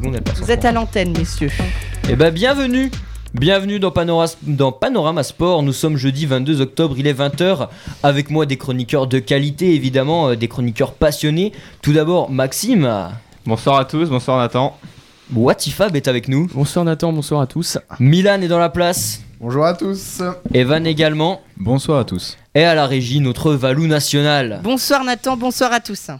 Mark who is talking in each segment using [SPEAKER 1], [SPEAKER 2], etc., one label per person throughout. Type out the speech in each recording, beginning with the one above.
[SPEAKER 1] secondes, elle passe.
[SPEAKER 2] Vous êtes à l'antenne, messieurs.
[SPEAKER 1] Eh ben, bienvenue Bienvenue dans Panorama Sport, nous sommes jeudi 22 octobre, il est 20h, avec moi des chroniqueurs de qualité évidemment, euh, des chroniqueurs passionnés. Tout d'abord Maxime,
[SPEAKER 3] Bonsoir à tous, bonsoir Nathan.
[SPEAKER 1] Watifab est avec nous,
[SPEAKER 4] Bonsoir Nathan, bonsoir à tous.
[SPEAKER 1] Milan est dans la place,
[SPEAKER 5] Bonjour à tous.
[SPEAKER 1] Evan également,
[SPEAKER 3] Bonsoir à tous.
[SPEAKER 1] et à la régie notre Valou national.
[SPEAKER 2] Bonsoir Nathan, bonsoir à tous.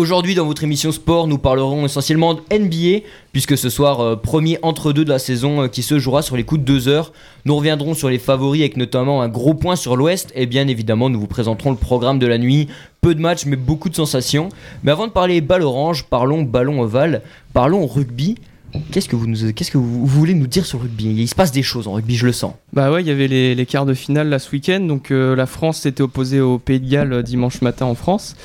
[SPEAKER 1] Aujourd'hui dans votre émission sport, nous parlerons essentiellement de NBA, puisque ce soir, euh, premier entre-deux de la saison euh, qui se jouera sur les coups de deux heures. Nous reviendrons sur les favoris avec notamment un gros point sur l'Ouest, et bien évidemment nous vous présenterons le programme de la nuit. Peu de matchs mais beaucoup de sensations. Mais avant de parler balle orange, parlons ballon ovale, parlons rugby. Qu'est-ce que vous, nous, qu'est-ce que vous voulez nous dire sur le rugby? Il se passe des choses en rugby, je le sens.
[SPEAKER 4] Bah ouais, il y avait les, les quarts de finale là ce week-end. Donc euh, la France s'était opposée au Pays de Galles euh, dimanche matin en France.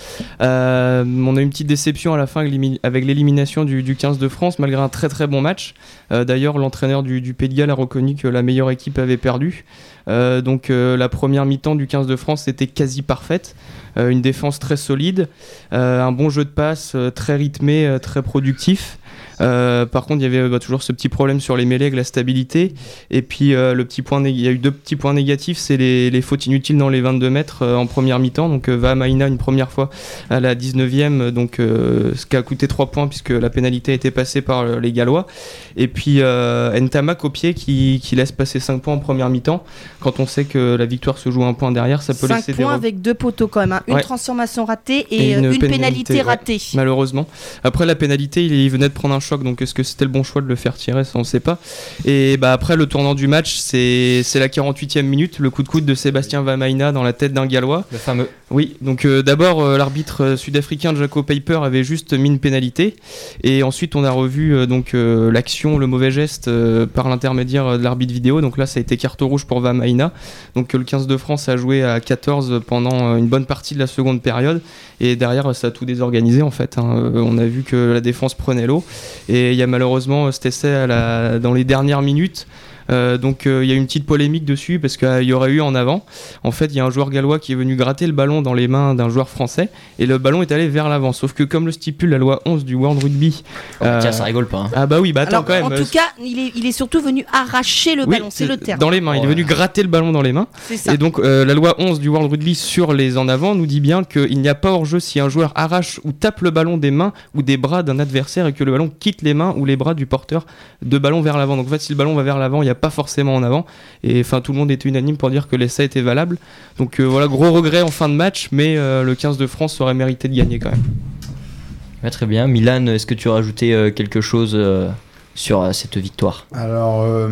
[SPEAKER 4] Euh, on a eu une petite déception à la fin avec l'élimi- avec l'élimination du, du 15 de France, malgré un très très bon match. D'ailleurs, l'entraîneur du, du Pays de Galles a reconnu que la meilleure équipe avait perdu. Donc la première mi-temps du 15 de France était quasi parfaite. Une défense très solide, un bon jeu de passe très rythmé, très productif. Euh, par contre, il y avait bah, toujours ce petit problème sur les mêlées avec la stabilité. Et puis, euh, le petit point, il y a eu deux petits points négatifs c'est les, les fautes inutiles dans les 22 mètres euh, en première mi-temps. Donc, Vahamaina une première fois à la 19e, donc ce qui a coûté 3 points puisque la pénalité a été passée par les Gallois. Et puis, Ntamak au pied qui, qui laisse passer 5 points en première mi-temps. Quand on sait que la victoire se joue un point derrière, ça peut
[SPEAKER 2] 5
[SPEAKER 4] laisser
[SPEAKER 2] points avec deux poteaux quand même. hein. Une
[SPEAKER 4] Ouais.
[SPEAKER 2] transformation ratée
[SPEAKER 4] Et
[SPEAKER 2] et,
[SPEAKER 4] une
[SPEAKER 2] une,
[SPEAKER 4] pénalité,
[SPEAKER 2] pénalité,
[SPEAKER 4] ouais.
[SPEAKER 2] ratée.
[SPEAKER 4] malheureusement. Après la pénalité, il, il venait de prendre un choc, donc est-ce que c'était le bon choix de le faire tirer, ça on sait pas. Et bah après le tournant du match, c'est la 48e minute, le coup de coude de Sébastien Vamaina dans la tête d'un Gallois.
[SPEAKER 1] Le fameux.
[SPEAKER 4] Oui, donc euh, d'abord euh, l'arbitre euh, sud-africain Jaco Paper avait juste mis une pénalité et ensuite on a revu euh, donc l'action, le mauvais geste par l'intermédiaire de l'arbitre vidéo. Donc là ça a été carte rouge pour Vamaina. Donc le 15 de France a joué à 14 pendant une bonne partie de la seconde période et derrière ça a tout désorganisé en fait. hein. On a vu que la défense prenait l'eau et il y a malheureusement euh, cet essai dans les dernières minutes. Euh, donc euh, il y a eu une petite polémique dessus parce qu'il y aurait eu en avant. En fait, il y a un joueur gallois qui est venu gratter le ballon dans les mains d'un joueur français et le ballon est allé vers l'avant. Sauf que comme le stipule la loi 11 du World Rugby.
[SPEAKER 1] Oh,
[SPEAKER 4] euh,
[SPEAKER 1] Tiens, ça rigole pas. hein.
[SPEAKER 4] Ah bah oui, bah attends
[SPEAKER 2] Alors,
[SPEAKER 4] quand même.
[SPEAKER 2] en
[SPEAKER 4] euh,
[SPEAKER 2] tout cas, il est, il est surtout venu arracher le
[SPEAKER 4] oui,
[SPEAKER 2] ballon, c'est le terme.
[SPEAKER 4] Dans les mains, il est
[SPEAKER 1] Ouais.
[SPEAKER 4] venu gratter le ballon dans les mains.
[SPEAKER 2] C'est ça.
[SPEAKER 4] Et donc euh, la loi 11 du World Rugby sur les en avant nous dit bien qu'il n'y a pas hors-jeu si un joueur arrache ou tape le ballon des mains ou des bras d'un adversaire et que le ballon quitte les mains ou les bras du porteur de ballon vers l'avant. Donc en fait si le ballon va vers l'avant, il n'y a pas forcément en avant. Et enfin tout le monde était unanime pour dire que l'essai était valable. Donc euh, voilà, gros regret en fin de match, mais euh, le 15 de France aurait mérité de gagner quand même.
[SPEAKER 1] Ouais, très bien. Milan, est-ce que tu as rajouté euh, quelque chose euh, sur euh, cette victoire?
[SPEAKER 5] Alors, euh,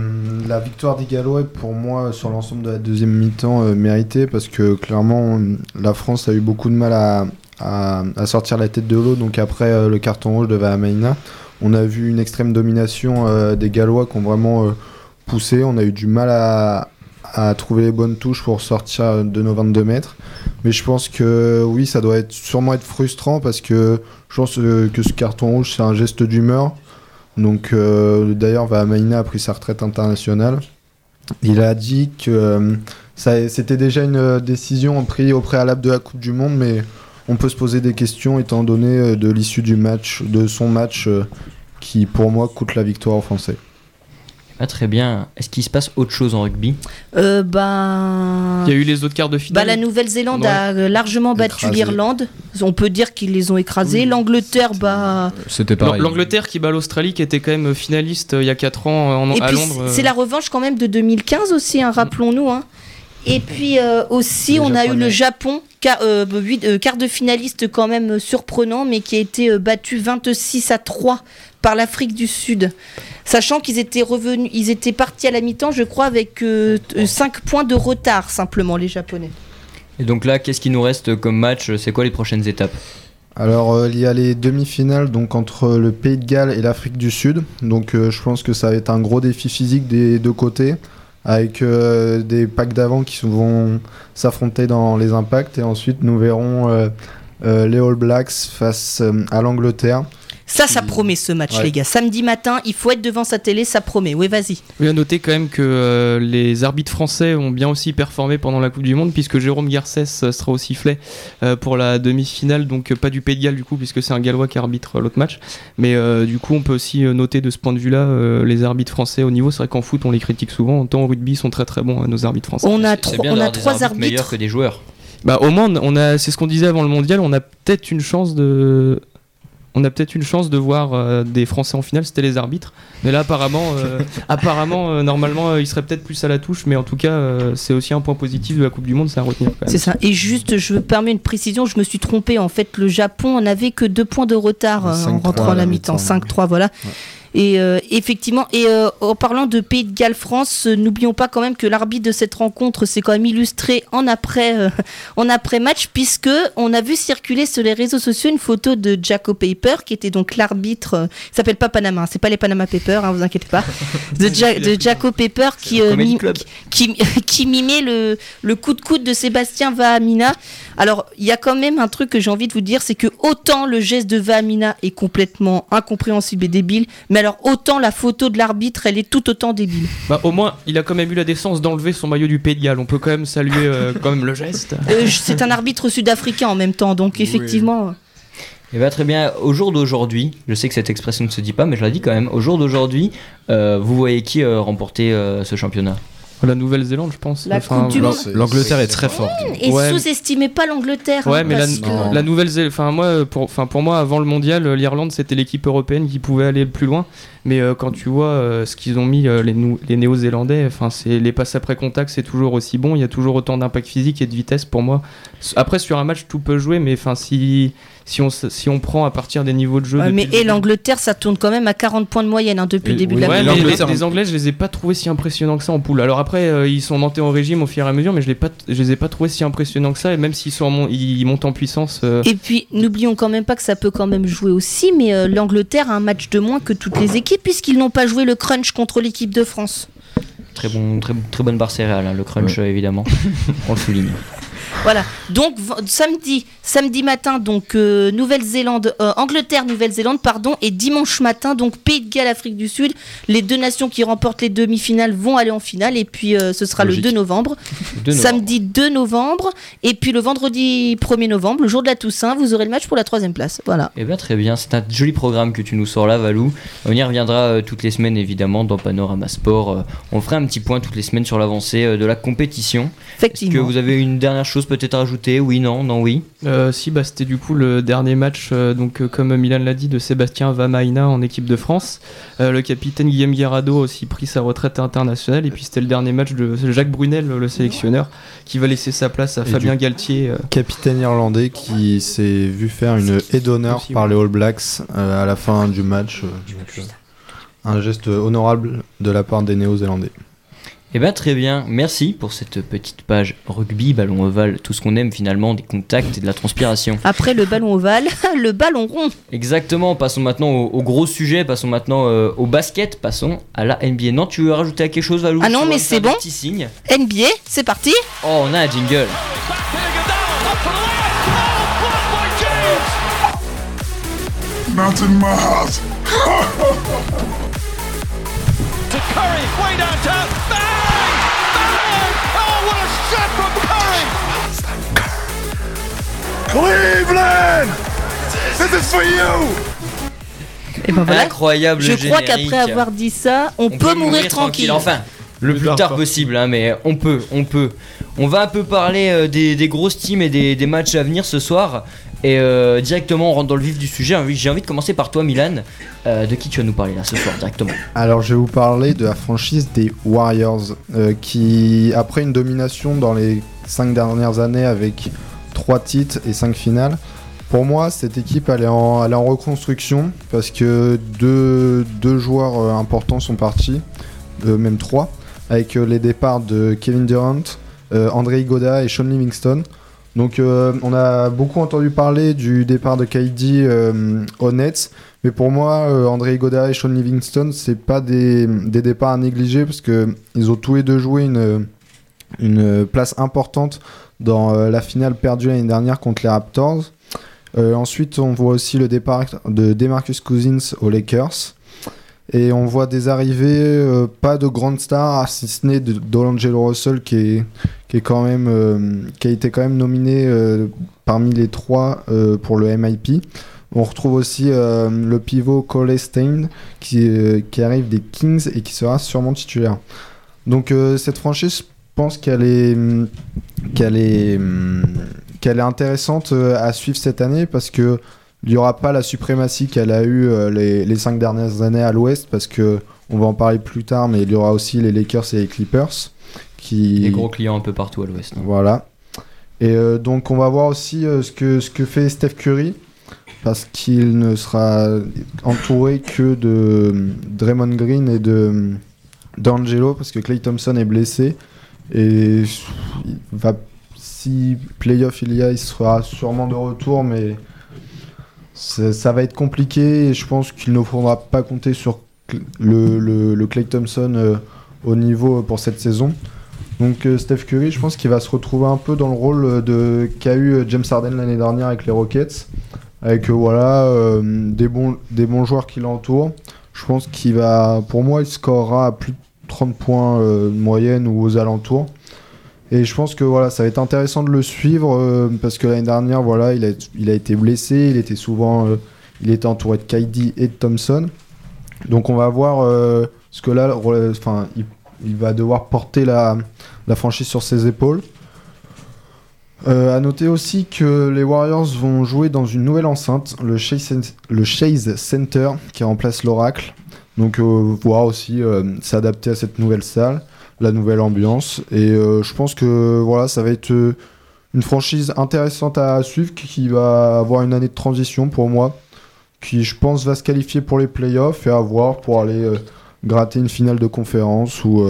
[SPEAKER 5] la victoire des Gallois est pour moi sur l'ensemble de la deuxième mi-temps euh, méritée parce que clairement la France a eu beaucoup de mal à, à- à sortir la tête de l'eau. Donc après euh, le carton rouge de Vahamaina, on a vu une extrême domination euh, des Gallois qui ont vraiment euh, poussé. On a eu du mal à, trouver les bonnes touches pour sortir de nos 22 mètres. Mais je pense que oui, ça doit être, sûrement être frustrant parce que je pense euh, que ce carton rouge c'est un geste d'humeur. Donc euh, d'ailleurs, Vahamaina a pris sa retraite internationale. Il a dit que euh, c'était déjà une décision prise au préalable de la Coupe du Monde, mais on peut se poser des questions étant donné de l'issue du match, de son match, qui pour moi coûte la victoire aux Français.
[SPEAKER 1] Ah, Très bien. Est-ce qu'il se passe autre chose en rugby
[SPEAKER 2] Euh, bah...
[SPEAKER 4] Il y a eu les autres quarts de
[SPEAKER 2] Bah,
[SPEAKER 4] finale.
[SPEAKER 2] la Nouvelle-Zélande a euh, largement battu l'Irlande. On peut dire qu'ils les ont écrasés.
[SPEAKER 5] Oui.
[SPEAKER 2] L'Angleterre, bah.
[SPEAKER 3] C'était pareil.
[SPEAKER 4] L'Angleterre qui bat l'Australie, qui était quand même finaliste euh, il y a 4 ans en,
[SPEAKER 2] Et
[SPEAKER 4] à
[SPEAKER 2] puis
[SPEAKER 4] Londres.
[SPEAKER 2] c'est la revanche quand même de 2015 aussi, hein, rappelons-nous. hein. Et puis euh, aussi,
[SPEAKER 5] Les
[SPEAKER 2] on a eu le Japon, quart, euh, euh, quart de finaliste quand même surprenant, mais qui a été battu 26 à 3 par l'Afrique du Sud. Sachant qu'ils étaient revenus, ils étaient partis à la mi-temps, je crois, avec 5 points de retard simplement, les Japonais.
[SPEAKER 1] Et donc là, qu'est-ce qui nous reste comme match? C'est quoi les prochaines étapes?
[SPEAKER 5] Alors euh, il y a les demi-finales donc entre le Pays de Galles et l'Afrique du Sud. Donc euh, je pense que ça va être un gros défi physique des deux côtés, avec euh, des packs d'avant qui vont s'affronter dans les impacts et ensuite nous verrons euh, euh, les All Blacks face euh, à l'Angleterre.
[SPEAKER 2] Ça, ça promet ce match,
[SPEAKER 5] Ouais.
[SPEAKER 2] les gars. Samedi matin, il faut être devant sa télé, ça promet. Oui, vas-y.
[SPEAKER 4] Oui, à noter quand même que euh, les arbitres français ont bien aussi performé pendant la Coupe du Monde, puisque Jérôme Garcès euh, sera au sifflet euh, pour la demi-finale, donc pas du Pays de Galles du coup, puisque c'est un Gallois qui arbitre l'autre match. Mais euh, du coup, on peut aussi noter de ce point de vue-là euh, les arbitres français au niveau. C'est vrai qu'en foot, on les critique souvent, en temps au rugby, ils sont très très bons, euh, nos arbitres français.
[SPEAKER 2] On a, on a trois
[SPEAKER 1] arbitres meilleurs
[SPEAKER 2] arbitres.
[SPEAKER 1] que des joueurs.
[SPEAKER 4] Bah au moins, on a, c'est ce qu'on disait avant le mondial, on a peut-être une chance de. On a peut-être une chance de voir euh, des Français en finale, c'était les arbitres. Mais là, apparemment, euh, apparemment euh, normalement, euh, ils seraient peut-être plus à la touche. Mais en tout cas, euh, c'est aussi un point positif de la Coupe du Monde, c'est à retenir.
[SPEAKER 2] C'est ça. Et juste, je me permets une précision, je me suis trompé. En fait, le Japon n'avait que deux points de retard euh, en
[SPEAKER 5] 5-3
[SPEAKER 2] rentrant à la mi-temps. 5-3, voilà. Et euh, effectivement, et euh, en parlant de Pays de Galles France, euh, n'oublions pas quand même que l'arbitre de cette rencontre s'est quand même illustré en après, euh, en après match, puisque on a vu circuler sur les réseaux sociaux une photo de Jaco Paper, qui était donc l'arbitre. euh, il s'appelle pas Panama, hein, c'est pas les Panama Papers, hein, vous inquiétez pas. De, Ja- de Jaco Paper qui, euh, mime- qui mimait le, le coup de coude de Sébastien Vahamina. Alors, il y a quand même un truc que j'ai envie de vous dire, c'est que autant le geste de Vahamina est complètement incompréhensible et débile, mais alors autant la photo de l'arbitre, elle est tout autant débile.
[SPEAKER 4] Bah, au moins, il a quand même eu la décence d'enlever son maillot du Pays de Galles. On peut quand même saluer euh, quand même le geste.
[SPEAKER 2] Euh, c'est un arbitre sud-africain en même temps, donc effectivement. euh,
[SPEAKER 1] Et bien très bien, au jour d'aujourd'hui, je sais que cette expression ne se dit pas, mais je la dis quand même, au jour d'aujourd'hui, euh, vous voyez qui euh, remporter euh, ce championnat?
[SPEAKER 4] La Nouvelle-Zélande, je pense.
[SPEAKER 6] L'Angleterre est très forte.
[SPEAKER 2] Et
[SPEAKER 4] Ouais.
[SPEAKER 2] sous-estimez pas l'Angleterre.
[SPEAKER 4] Ouais,
[SPEAKER 2] hein,
[SPEAKER 4] mais la,
[SPEAKER 2] parce que-
[SPEAKER 5] Non.
[SPEAKER 4] la nouvelle enfin moi pour enfin pour moi avant le mondial l'Irlande c'était l'équipe européenne qui pouvait aller le plus loin mais euh, quand tu vois euh, ce qu'ils ont mis euh, les, nou- les néo-zélandais enfin c'est les passes après contact c'est toujours aussi bon il y a toujours autant d'impact physique et de vitesse pour moi après sur un match tout peut jouer mais enfin si si on si on prend à partir des niveaux de jeu
[SPEAKER 2] Ouais, mais et l'Angleterre, ça tourne quand même à 40 points de moyenne hein, depuis
[SPEAKER 6] Et-
[SPEAKER 2] le début
[SPEAKER 6] oui,
[SPEAKER 2] de la
[SPEAKER 4] Ouais, mais les, Anglais, je les ai pas trouvés si impressionnants que ça en poule. Alors après, euh, ils sont montés en régime au fur et à mesure, mais je, pas, je les ai pas trouvés si impressionnants que ça. Et même s'ils sont en ils montent en puissance, euh,
[SPEAKER 2] Et puis, n'oublions quand même pas que ça peut quand même jouer aussi, mais euh, l'Angleterre a un match de moins que toutes les équipes, puisqu'ils n'ont pas joué le crunch contre l'équipe de France.
[SPEAKER 1] Très, bon, très, très bonne barre céréale, hein, le crunch évidemment, on le souligne.
[SPEAKER 2] Voilà. Donc, samedi, samedi matin, donc euh, Nouvelle-Zélande, euh, Angleterre, Nouvelle-Zélande, pardon, et dimanche matin, donc Pays de Galles, Afrique du Sud. Les deux nations qui remportent les demi-finales vont aller en finale, et puis euh, ce sera
[SPEAKER 6] Logique.
[SPEAKER 2] le 2 novembre. Samedi 2 novembre, et puis le vendredi 1er novembre, le jour de la Toussaint, vous aurez le match pour la troisième place. Voilà.
[SPEAKER 1] Eh bien très bien, c'est un joli programme que tu nous sors là Valou. On y reviendra toutes les semaines évidemment dans Panorama Sport. On fera un petit point toutes les semaines sur l'avancée de la compétition. Est-ce que
[SPEAKER 2] Effectivement.
[SPEAKER 1] vous avez une dernière chose peut-être à rajouter Oui, non, non, oui.
[SPEAKER 4] Euh, si, bah, c'était du coup le dernier match, euh, donc euh, comme Milan l'a dit, de Sébastien Vamaina en équipe de France. Euh, le capitaine Guillaume Guerrado a aussi pris sa retraite internationale. Et puis c'était le dernier match de Jacques Brunel, le sélectionneur, qui va laisser sa place à
[SPEAKER 5] Et
[SPEAKER 4] Fabien Galtier. euh,
[SPEAKER 5] Capitaine irlandais qui s'est vu faire une haie d'honneur par les All Blacks euh, à la fin du match. euh, donc, euh, un geste honorable de la part des Néo-Zélandais.
[SPEAKER 1] Eh bien très bien, merci pour cette petite page rugby, ballon ovale, tout ce qu'on aime finalement, des contacts et de la transpiration.
[SPEAKER 2] Après le ballon ovale, le ballon rond.
[SPEAKER 1] Exactement, passons maintenant au, au gros sujet, passons maintenant euh, au basket, passons à la NBA. Non, tu veux rajouter à quelque chose Valou?
[SPEAKER 2] Ah non, mais c'est bon.
[SPEAKER 1] petits signes
[SPEAKER 2] NBA, c'est parti.
[SPEAKER 1] Oh, on a un jingle.
[SPEAKER 7] Not in my house.
[SPEAKER 8] to Curry, way downtown. Bang! Bang! What a shot from Curry!
[SPEAKER 7] Cleveland! This is for you!
[SPEAKER 2] Et ben voilà.
[SPEAKER 1] Incroyable
[SPEAKER 2] Je crois qu'après avoir dit ça, on,
[SPEAKER 1] On
[SPEAKER 2] peut, mourir tranquille.
[SPEAKER 1] Enfin, le plus tard possible, hein, mais on peut, on peut. On va un peu parler euh, des, des grosses teams et des, des matchs à venir ce soir. Et euh, directement, on rentre dans le vif du sujet. J'ai envie de commencer par toi, Milan. Euh, de qui tu vas nous parler là ce soir directement?
[SPEAKER 5] Alors je vais vous parler de la franchise des Warriors euh, qui, après une domination dans les 5 dernières années avec 3 titres et 5 finales, pour moi cette équipe elle est en, elle est en reconstruction parce que deux, deux joueurs euh, importants sont partis, euh, même trois, avec euh, les départs de Kevin Durant, euh, André Iguodala et Sean Livingston. Donc euh, on a beaucoup entendu parler du départ de KD euh, aux Nets, mais pour moi, euh, André Iguodala et Sean Livingston, c'est pas des, des départs à négliger parce que ils ont tous les deux joué une, une place importante dans la finale perdue l'année dernière contre les Raptors. Ensuite, on voit aussi le départ de Demarcus Cousins aux Lakers. Et on voit des arrivées, euh, pas de grandes stars, si ce n'est de D'Angelo Russell qui est, qui est quand même, euh, qui a été quand même nominé euh, parmi les trois pour le MIP. On retrouve aussi le pivot Cole Stein qui, qui arrive des Kings et qui sera sûrement titulaire. Donc cette franchise, je pense qu'elle est, qu'elle est, qu'elle est intéressante à suivre cette année parce que il n'y aura pas la suprématie qu'elle a eu euh, les, les cinq dernières années à l'Ouest parce que on va en parler plus tard, mais il y aura aussi les Lakers et les Clippers qui
[SPEAKER 1] Des gros clients un peu partout à l'ouest. hein.
[SPEAKER 5] voilà. Et euh, donc on va voir aussi euh, ce, que, ce que fait Steph Curry parce qu'il ne sera entouré que de Draymond Green et de d'Angelo parce que Clay Thompson est blessé et il va si playoff il y a il sera sûrement de retour mais ça, va être compliqué et je pense qu'il ne faudra pas compter sur le, Clay Thompson euh, au niveau pour cette saison. Donc euh, Steph Curry, je pense qu'il va se retrouver un peu dans le rôle euh, qu'a eu euh, James Harden l'année dernière avec les Rockets, avec euh, voilà euh, des bons joueurs qui l'entourent. Je pense qu'il va, pour moi, il scorera à plus de 30 points euh, moyenne ou aux alentours. Et je pense que voilà, ça va être intéressant de le suivre euh, parce que l'année dernière, voilà, il a, il a été blessé, il était souvent, euh, il était entouré de KD et de Thompson. Donc on va voir euh, ce que là, enfin, il, il va devoir porter la, la franchise sur ses épaules. Euh, à noter aussi que les Warriors vont jouer dans une nouvelle enceinte, le Chase, le Chase Center, qui remplace l'Oracle. Donc voir aussi s'adapter à cette nouvelle salle, la nouvelle ambiance. Et euh, je pense que voilà, ça va être euh, une franchise intéressante à suivre qui, va avoir une année de transition pour moi, qui je pense va se qualifier pour les playoffs et à voir pour aller euh, gratter une finale de conférence ou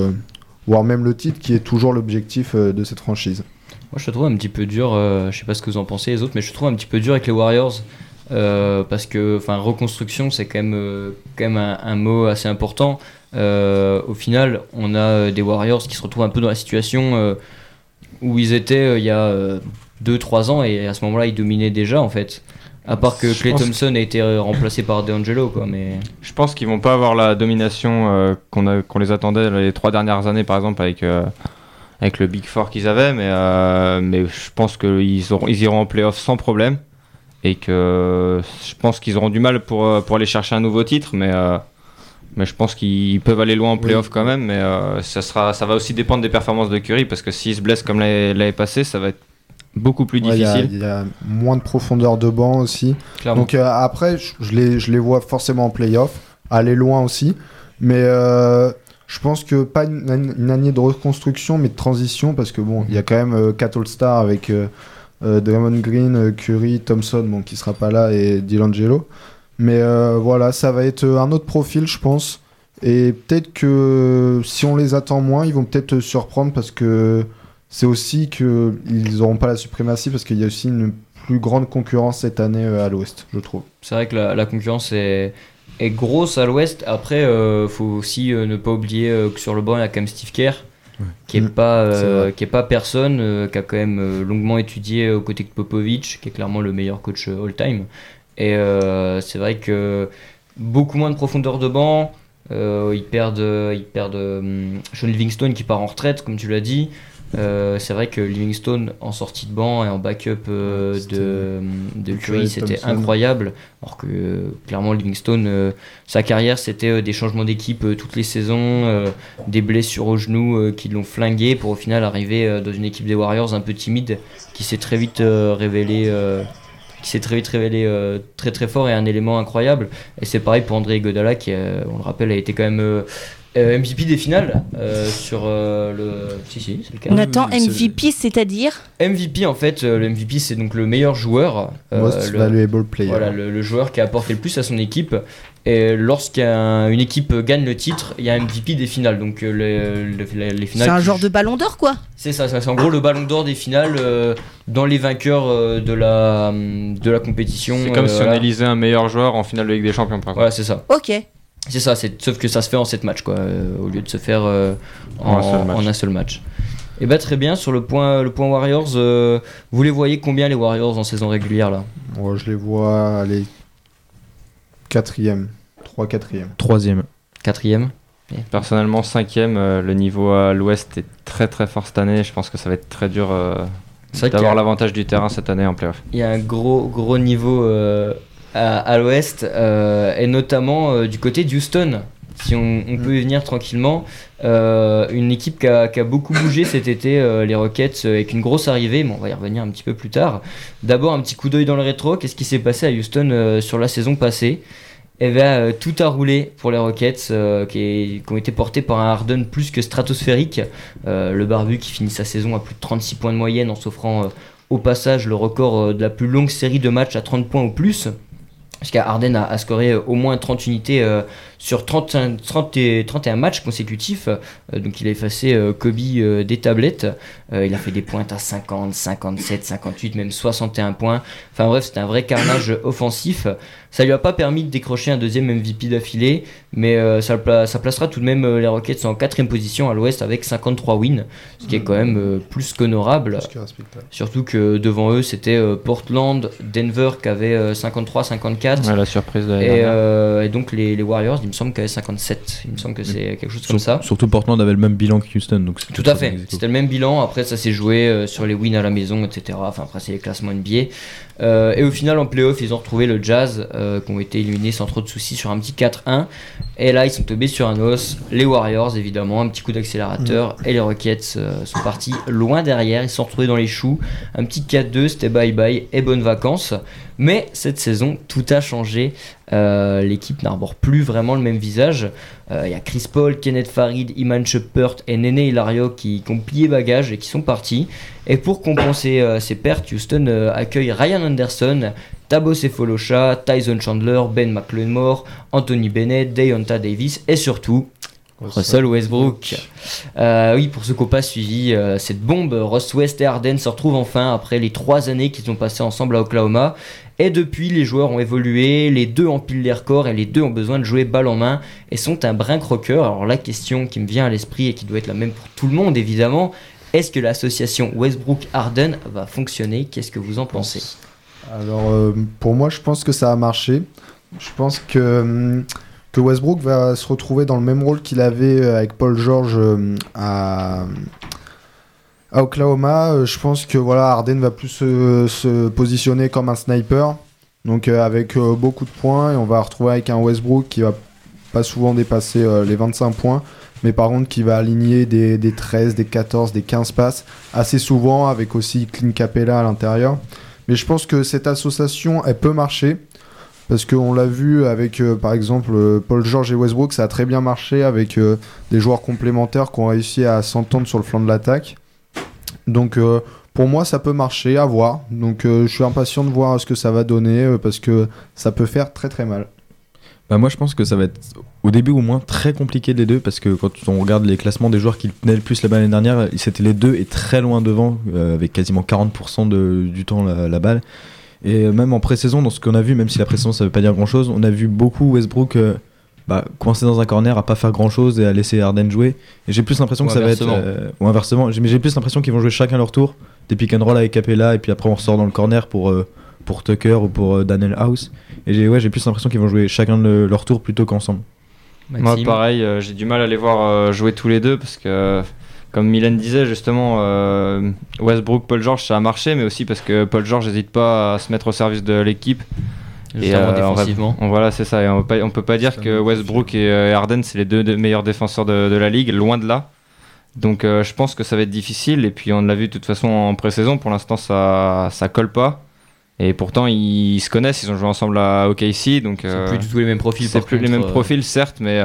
[SPEAKER 5] voire même le titre qui est toujours l'objectif de cette franchise.
[SPEAKER 1] Moi, je trouve un petit peu dur. je sais pas ce que vous en pensez les autres, mais je trouve un petit peu dur avec les Warriors euh, parce que, enfin, reconstruction, c'est quand même, euh, quand même un, un mot assez important. Euh, au final, on a des Warriors qui se retrouvent un peu dans la situation où ils étaient il y a 2-3 ans et à ce moment-là, ils dominaient déjà en fait. À part que Clay Thompson a été remplacé par DeAngelo, quoi. Mais
[SPEAKER 3] Je pense qu'ils vont pas avoir la domination qu'on les attendait les trois dernières années, par exemple, avec, avec le Big Four qu'ils avaient. Mais, mais je pense qu'ils ils iront en playoff sans problème. Et que je pense qu'ils auront du mal pour, euh, pour aller chercher un nouveau titre. Mais, euh, mais je pense qu'ils peuvent aller loin en playoff quand même. Mais euh, ça, sera, ça va aussi dépendre des performances de Curry. Parce que s'il se blesse comme l'année passée, ça va être beaucoup plus
[SPEAKER 5] Ouais,
[SPEAKER 3] difficile.
[SPEAKER 5] il y, a moins de profondeur de banc aussi.
[SPEAKER 1] clairement.
[SPEAKER 5] Donc euh, après, je, je les, je les vois forcément en playoff, aller loin aussi. Mais euh, je pense que pas une, une année de reconstruction, mais de transition, parce que bon, il y a quand même euh, 4 All-Stars avec euh, euh, Draymond Green, euh, Curry, Thompson, bon, qui sera pas là, et D'Angelo. Mais euh, voilà, ça va être un autre profil, je pense. Et peut-être que si on les attend moins, ils vont peut-être surprendre parce que c'est aussi qu'ils n'auront pas la suprématie parce qu'il y a aussi une plus grande concurrence cette année euh, à l'ouest, je trouve.
[SPEAKER 1] C'est vrai que la, concurrence est, grosse à l'ouest. Après, euh, faut aussi euh, ne pas oublier euh, que sur le banc, il y a quand même Steve Kerr, qui est
[SPEAKER 5] Mm.
[SPEAKER 1] pas euh, qui est pas personne, euh, qui a quand même euh, longuement étudié aux côtés de Popovic, qui est clairement le meilleur coach euh, all-time. Et c'est vrai que beaucoup moins de profondeur de banc. Ils perdent, ils perdent Sean Livingstone qui part en retraite, comme tu l'as dit. Euh, c'est vrai que Livingstone en sortie de banc et en backup euh, de, de
[SPEAKER 5] Curry,
[SPEAKER 1] c'était incroyable. Alors que euh, clairement Livingstone, euh, sa carrière c'était des changements d'équipe toutes les saisons, des blessures au genou qui l'ont flingué pour au final arriver dans une équipe des Warriors un peu timide qui s'est très vite révélé. euh, qui s'est très vite révélé euh, très très fort et un élément incroyable. Et c'est pareil pour André Godala qui, euh, on le rappelle, a été quand même euh, euh, MVP des finales euh, sur euh, le. Si, si, c'est le cas.
[SPEAKER 2] Nathan,
[SPEAKER 5] c'est-
[SPEAKER 2] MVP, c'est-à-dire
[SPEAKER 1] MVP en fait, euh, le MVP c'est donc le meilleur joueur. euh,
[SPEAKER 5] Most
[SPEAKER 1] le-
[SPEAKER 5] valuable player.
[SPEAKER 1] voilà, le, le joueur qui a apporté le plus à son équipe. Et lorsqu'une équipe gagne le titre, il y a un MVP des finales. Donc le- le- les, les finales.
[SPEAKER 2] C'est un genre de ballon d'or, quoi.
[SPEAKER 1] C'est ça, ça, c'est en gros le ballon d'or des finales euh, dans les vainqueurs euh, de, la, de la compétition.
[SPEAKER 3] C'est comme
[SPEAKER 1] euh,
[SPEAKER 3] si on élisait un meilleur joueur en finale de Ligue des Champions, par exemple.
[SPEAKER 1] Voilà, c'est ça.
[SPEAKER 2] Ok.
[SPEAKER 1] C'est ça, c'est, sauf que ça se fait en 7 matchs, quoi, euh, au lieu de se faire euh, en,
[SPEAKER 3] En un seul match.
[SPEAKER 1] en un seul match. Et bah très bien, sur le point, le point Warriors, euh, vous les voyez combien les Warriors en saison régulière là?
[SPEAKER 5] Ouais, je les vois aller quatrième, 3 quatrième.
[SPEAKER 6] Troisième.
[SPEAKER 1] Quatrième?
[SPEAKER 3] Personnellement, cinquième, euh, le niveau à l'ouest est très très fort cette année. Je pense que ça va être très dur euh, d'avoir
[SPEAKER 1] a-
[SPEAKER 3] l'avantage du terrain cette année en playoff.
[SPEAKER 1] Il y a un gros, gros niveau euh, à, l'ouest, euh, et notamment euh, du côté d'Houston. Si on, peut y venir tranquillement, Euh, une équipe qui a, beaucoup bougé cet été, les Rockets, avec une grosse arrivée, mais on va y revenir un petit peu plus tard. D'abord, un petit coup d'œil dans le rétro, qu'est-ce qui s'est passé à Houston sur la saison passée? Eh bien, tout a roulé pour les Rockets qui, ont été portés par un Harden plus que stratosphérique. Le barbu qui finit sa saison à plus de 36 points de moyenne en s'offrant au passage le record de la plus longue série de matchs à 30 points ou plus. Parce qu'Arden a, scoré euh, au moins 30 unités euh, sur 31, 30 et- 31 matchs consécutifs. Euh, donc il a effacé euh, Kobe des tablettes. Il a fait des pointes à 50, 57, 58, même 61 points. Enfin bref, c'était un vrai carnage offensif. Ça lui a pas permis de décrocher un deuxième MVP d'affilée, mais euh, ça, le pla- ça placera tout de même euh, les Rockets en quatrième position à l'ouest avec 53 wins, ce qui est quand même euh, plus qu'honorable. Surtout que devant eux, c'était euh, Portland, Denver qui avait euh, 53-54.
[SPEAKER 3] Ouais, la surprise de
[SPEAKER 1] Et, euh, donc les, les Warriors, il me semble qu'avaient 57. Il me semble que c'est quelque chose comme ça.
[SPEAKER 6] Surtout Portland avait le même bilan que Houston. Donc
[SPEAKER 1] Tout à fait. C'était le même bilan. Après, ça s'est joué euh, sur les wins à la maison, etc. Enfin, après, c'est les classements NBA. Euh, et au final, en playoff, ils ont retrouvé le Jazz, euh, qui ont été éliminés sans trop de soucis sur un petit 4-1. Et là, ils sont tombés sur un os. Les Warriors, évidemment, un petit coup d'accélérateur. Et les Rockets euh, sont partis loin derrière. Ils se sont retrouvés dans les choux. Un petit 4-2, c'était bye-bye et bonnes vacances. Mais cette saison, tout a changé. Euh, L'équipe n'arbore plus vraiment le même visage. Euh, Il y a Chris Paul, Kenneth Farid, Iman Shumpert et Nene Hilario qui, ont plié bagage et qui sont partis. Et pour compenser euh, ces pertes, Houston euh, accueille Ryan Anderson, Tabo Sefolosha, Tyson Chandler, Ben McLemore, Anthony Bennett, Deonta Davis et surtout Russell Westbrook. Euh, oui, pour ceux qui n'ont pas suivi euh, cette bombe, Ross West et Harden se retrouvent enfin après les trois années qu'ils ont passées ensemble à Oklahoma. Et depuis, les joueurs ont évolué, les deux empilent les records et les deux ont besoin de jouer balle en main et sont un brin croqueur. Alors la question qui me vient à l'esprit et qui doit être la même pour tout le monde évidemment, est-ce que l'association Westbrook-Harden va fonctionner? Qu'est-ce que vous en pensez?
[SPEAKER 5] Alors, euh, pour moi, je pense que ça a marché. Je pense que, hum, que Westbrook va se retrouver dans le même rôle qu'il avait euh, avec Paul George euh, à, Oklahoma. Euh, Je pense que voilà, Harden va plus se, positionner comme un sniper. Donc, avec beaucoup de points. Et on va retrouver avec un Westbrook qui va pas souvent dépasser les 25 points. Mais par contre, qui va aligner des, des 13, des 14, des 15 passes assez souvent, avec aussi Clint Capella à l'intérieur. Mais je pense que cette association, elle peut marcher. Parce qu'on l'a vu avec, euh, par exemple, euh, Paul George et Westbrook, ça a très bien marché avec euh, des joueurs complémentaires qui ont réussi à s'entendre sur le flanc de l'attaque. Donc, pour moi, ça peut marcher, à voir. Donc, je suis impatient de voir ce que ça va donner, parce que ça peut faire très très mal.
[SPEAKER 6] Bah moi je pense que ça va être au début au moins très compliqué les deux parce que quand on regarde les classements des joueurs qui tenaient le plus la balle l'année dernière, c'était les deux et très loin devant avec quasiment 40% de, du temps la balle. Et même en pré-saison, dans ce qu'on a vu, même si la pré-saison ça veut pas dire grand chose, on a vu beaucoup Westbrook euh, bah, coincé dans un corner à pas faire grand chose et à laisser Harden jouer. Et j'ai plus l'impression
[SPEAKER 1] Ou
[SPEAKER 6] que ça va être.
[SPEAKER 1] inversement.
[SPEAKER 6] euh, ou inversement, j'ai- mais j'ai plus l'impression qu'ils vont jouer chacun leur tour, des pick and roll avec Capella et puis après on ressort dans le corner pour. euh, pour Tucker ou pour euh, Daniel House et j'ai ouais, j'ai plus l'impression qu'ils vont jouer chacun de leur tour plutôt qu'ensemble
[SPEAKER 3] Moi, pareil, euh, j'ai du mal à les voir euh, jouer tous les deux parce que, comme Mylène disait justement, euh, Westbrook, Paul George, ça a marché, mais aussi parce que Paul George n'hésite pas à se mettre au service de l'équipe. Euh,
[SPEAKER 1] défensivement.
[SPEAKER 3] on- voilà, c'est ça. Et on peut pas, on peut pas dire que Westbrook et euh, Harden, c'est les deux de- meilleurs défenseurs de, de la ligue, loin de là. Donc je pense que ça va être difficile. Et puis on l'a vu de toute façon en pré-saison, pour l'instant ça, ça colle pas. Et pourtant ils, se connaissent, ils ont joué ensemble à OKC. Donc
[SPEAKER 1] C'est plus du tout les mêmes profils.
[SPEAKER 3] c'est plus les mêmes profils, certes, mais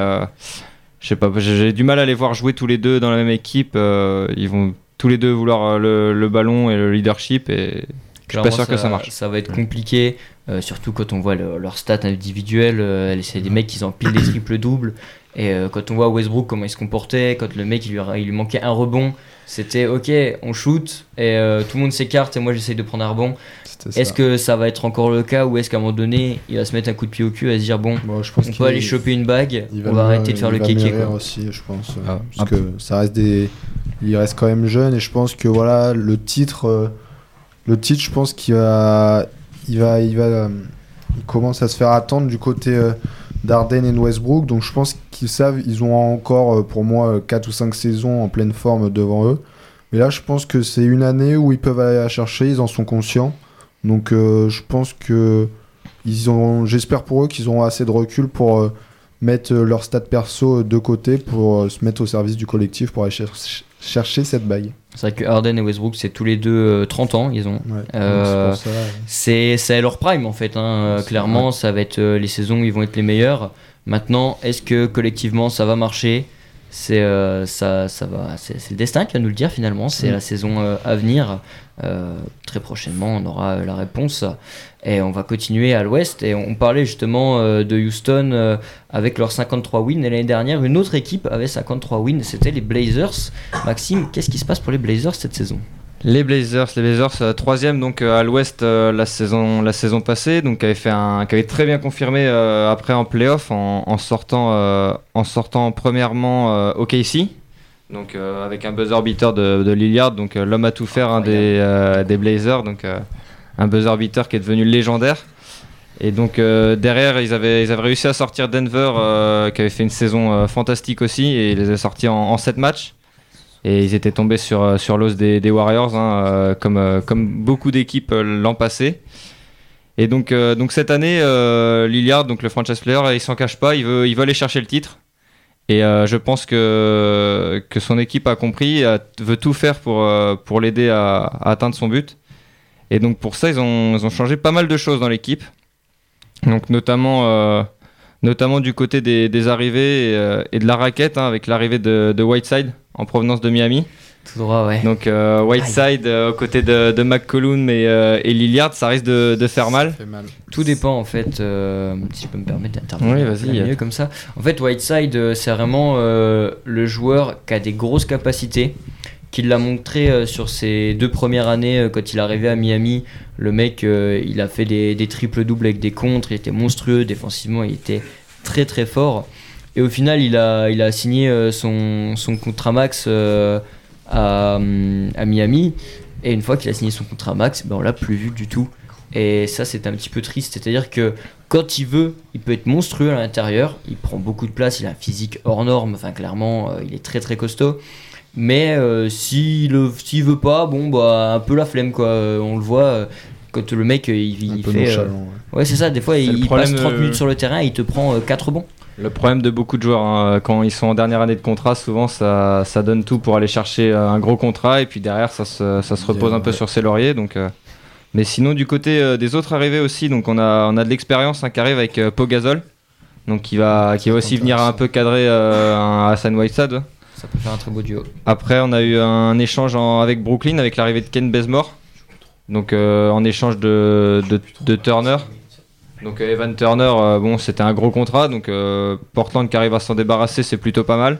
[SPEAKER 3] je sais pas, j'ai du mal à les voir jouer tous les deux dans la même équipe. euh, ils vont tous les deux vouloir euh, le, le ballon et le leadership, et je suis pas sûr que ça marche.
[SPEAKER 1] Ça va être compliqué, euh, surtout quand on voit le- leurs stats individuelles. euh, c'est des mecs qui empilent des triples doubles. Et quand on voit Westbrook comment il se comportait, quand le mec il lui, il lui manquait un rebond, c'était ok, on shoot et euh, tout le monde s'écarte et moi j'essaye de prendre un rebond. Est-ce que ça va être encore le cas ou est-ce qu'à un moment donné il va se mettre un coup de pied au cul et se dire bon,
[SPEAKER 5] Bon, je pense
[SPEAKER 1] on peut aller choper une bague,
[SPEAKER 5] il
[SPEAKER 1] on va arrêter de faire
[SPEAKER 5] il
[SPEAKER 1] le kéké quoi.
[SPEAKER 5] aussi, je pense.
[SPEAKER 6] Ah,
[SPEAKER 5] parce que ça reste des, il reste quand même jeune et je pense que voilà le titre, euh, le titre, je pense qu'il va, il va, il va, euh, il commence à se faire attendre du côté euh, d'Arden et Westbrook. Donc je pense qu'ils savent, ils ont encore euh, pour moi 4 ou 5 saisons en pleine forme devant eux. Mais là, je pense que c'est une année où ils peuvent aller la chercher, ils en sont conscients. Donc euh, je pense que ils ont, j'espère pour eux qu'ils auront assez de recul pour euh, mettre euh, leur stade perso de côté pour euh, se mettre au service du collectif pour aller cher- chercher cette bague.
[SPEAKER 1] C'est vrai que Harden et Westbrook, c'est tous les deux euh, 30 ans, ils ont.
[SPEAKER 5] Ouais.
[SPEAKER 1] Euh,
[SPEAKER 5] c'est ouais.
[SPEAKER 1] Leur prime en fait. hein. Clairement, ça va être euh, les saisons, ils vont être les meilleurs. Maintenant, est-ce que collectivement ça va marcher? C'est euh, ça, ça va. C'est le destin qui va nous le dire finalement. C'est
[SPEAKER 5] Mm.
[SPEAKER 1] la saison euh, à venir. Euh, très prochainement, on aura la réponse et on va continuer à l'Ouest. Et on parlait justement de Houston avec leurs 53 wins. Et l'année dernière, une autre équipe avait 53 wins. C'était les Blazers. Maxime, qu'est-ce qui se passe pour les Blazers cette saison?
[SPEAKER 3] Les Blazers, les Blazers euh, troisième donc euh, à l'Ouest euh, la saison la saison passée, donc qui avait fait un, qui avait très bien confirmé euh, après en playoff en, en sortant euh, en sortant premièrement euh, OKC, donc avec un buzzer beater de, de Lillard, donc l'homme à tout faire des des Blazers, donc un buzzer beater qui est devenu légendaire. Et donc derrière, ils avaient, ils avaient réussi à sortir Denver, qui avait fait une saison fantastique aussi, et ils les avaient sortis en, en 7 matchs. Et ils étaient tombés sur, euh, sur l'os des, Warriors, hein, euh, comme, euh, comme beaucoup d'équipes l'an passé. Et donc, donc cette année, euh, Lillard, donc le franchise player, il s'en cache pas, il veut, il veut aller chercher le titre. Et je pense que, que son équipe a compris, veut tout faire pour, pour l'aider à, atteindre son but. Et donc pour ça, ils ont, ils ont changé pas mal de choses dans l'équipe. Donc notamment, notamment du côté des, des arrivées et, de la raquette, hein, avec l'arrivée de Whiteside en provenance de Miami.
[SPEAKER 1] Tout droit, ouais.
[SPEAKER 3] Donc euh, Whiteside euh, aux côtés de, de McCollum et, euh, et Lillard, ça risque de, de faire mal.
[SPEAKER 5] fait mal.
[SPEAKER 1] Tout dépend en fait, euh, si je peux me permettre d'intervenir.
[SPEAKER 3] Oui, vas-y,
[SPEAKER 1] mieux comme ça. En fait, Whiteside, c'est vraiment euh, le joueur qui a des grosses capacités, qui l'a montré euh, sur ses deux premières années euh, quand il est arrivé à Miami. Le mec, euh, il a fait des, des triples doubles avec des contres, il était monstrueux défensivement, il était très très fort. Et au final, il a, il a signé euh, son, son contrat max euh, à, à Miami. Et une fois qu'il a signé son contrat max, ben on l'a plus vu du tout. Et ça, c'est un petit peu triste. C'est-à-dire que quand il veut, il peut être monstrueux à l'intérieur. Il prend beaucoup de place. Il a un physique hors norme. Enfin, clairement, euh, il est très très costaud. Mais euh, s'il le- s'il veut pas, bon, bah, un peu la flemme, quoi. On le voit euh, quand le mec, il,
[SPEAKER 5] Un
[SPEAKER 1] il
[SPEAKER 5] peu
[SPEAKER 1] fait. euh,
[SPEAKER 5] ouais.
[SPEAKER 1] ouais, c'est ça. Des fois, il, il passe 30
[SPEAKER 3] euh,
[SPEAKER 1] minutes sur le terrain et il te prend 4 bons.
[SPEAKER 3] Le problème de beaucoup de joueurs, hein, quand ils sont en dernière année de contrat, souvent ça, ça donne tout pour aller chercher euh, un gros contrat et puis derrière ça se, ça se repose un peu
[SPEAKER 5] Ouais.
[SPEAKER 3] sur ses lauriers. Donc, euh, Mais sinon, du côté euh, des autres arrivés aussi, donc on a, on a de l'expérience hein, qui arrive avec euh, Pogazol, donc qui va, qui va aussi venir un peu cadrer un Hassan Whiteside.
[SPEAKER 1] Ça peut faire un très beau duo.
[SPEAKER 3] Après, on a eu un échange en- avec Brooklyn avec l'arrivée de Ken Bazemore. Donc en échange de, de, de Turner. Donc euh, Evan Turner, euh, bon, c'était un gros contrat. Donc euh, Portland qui arrive à s'en débarrasser, c'est plutôt pas mal.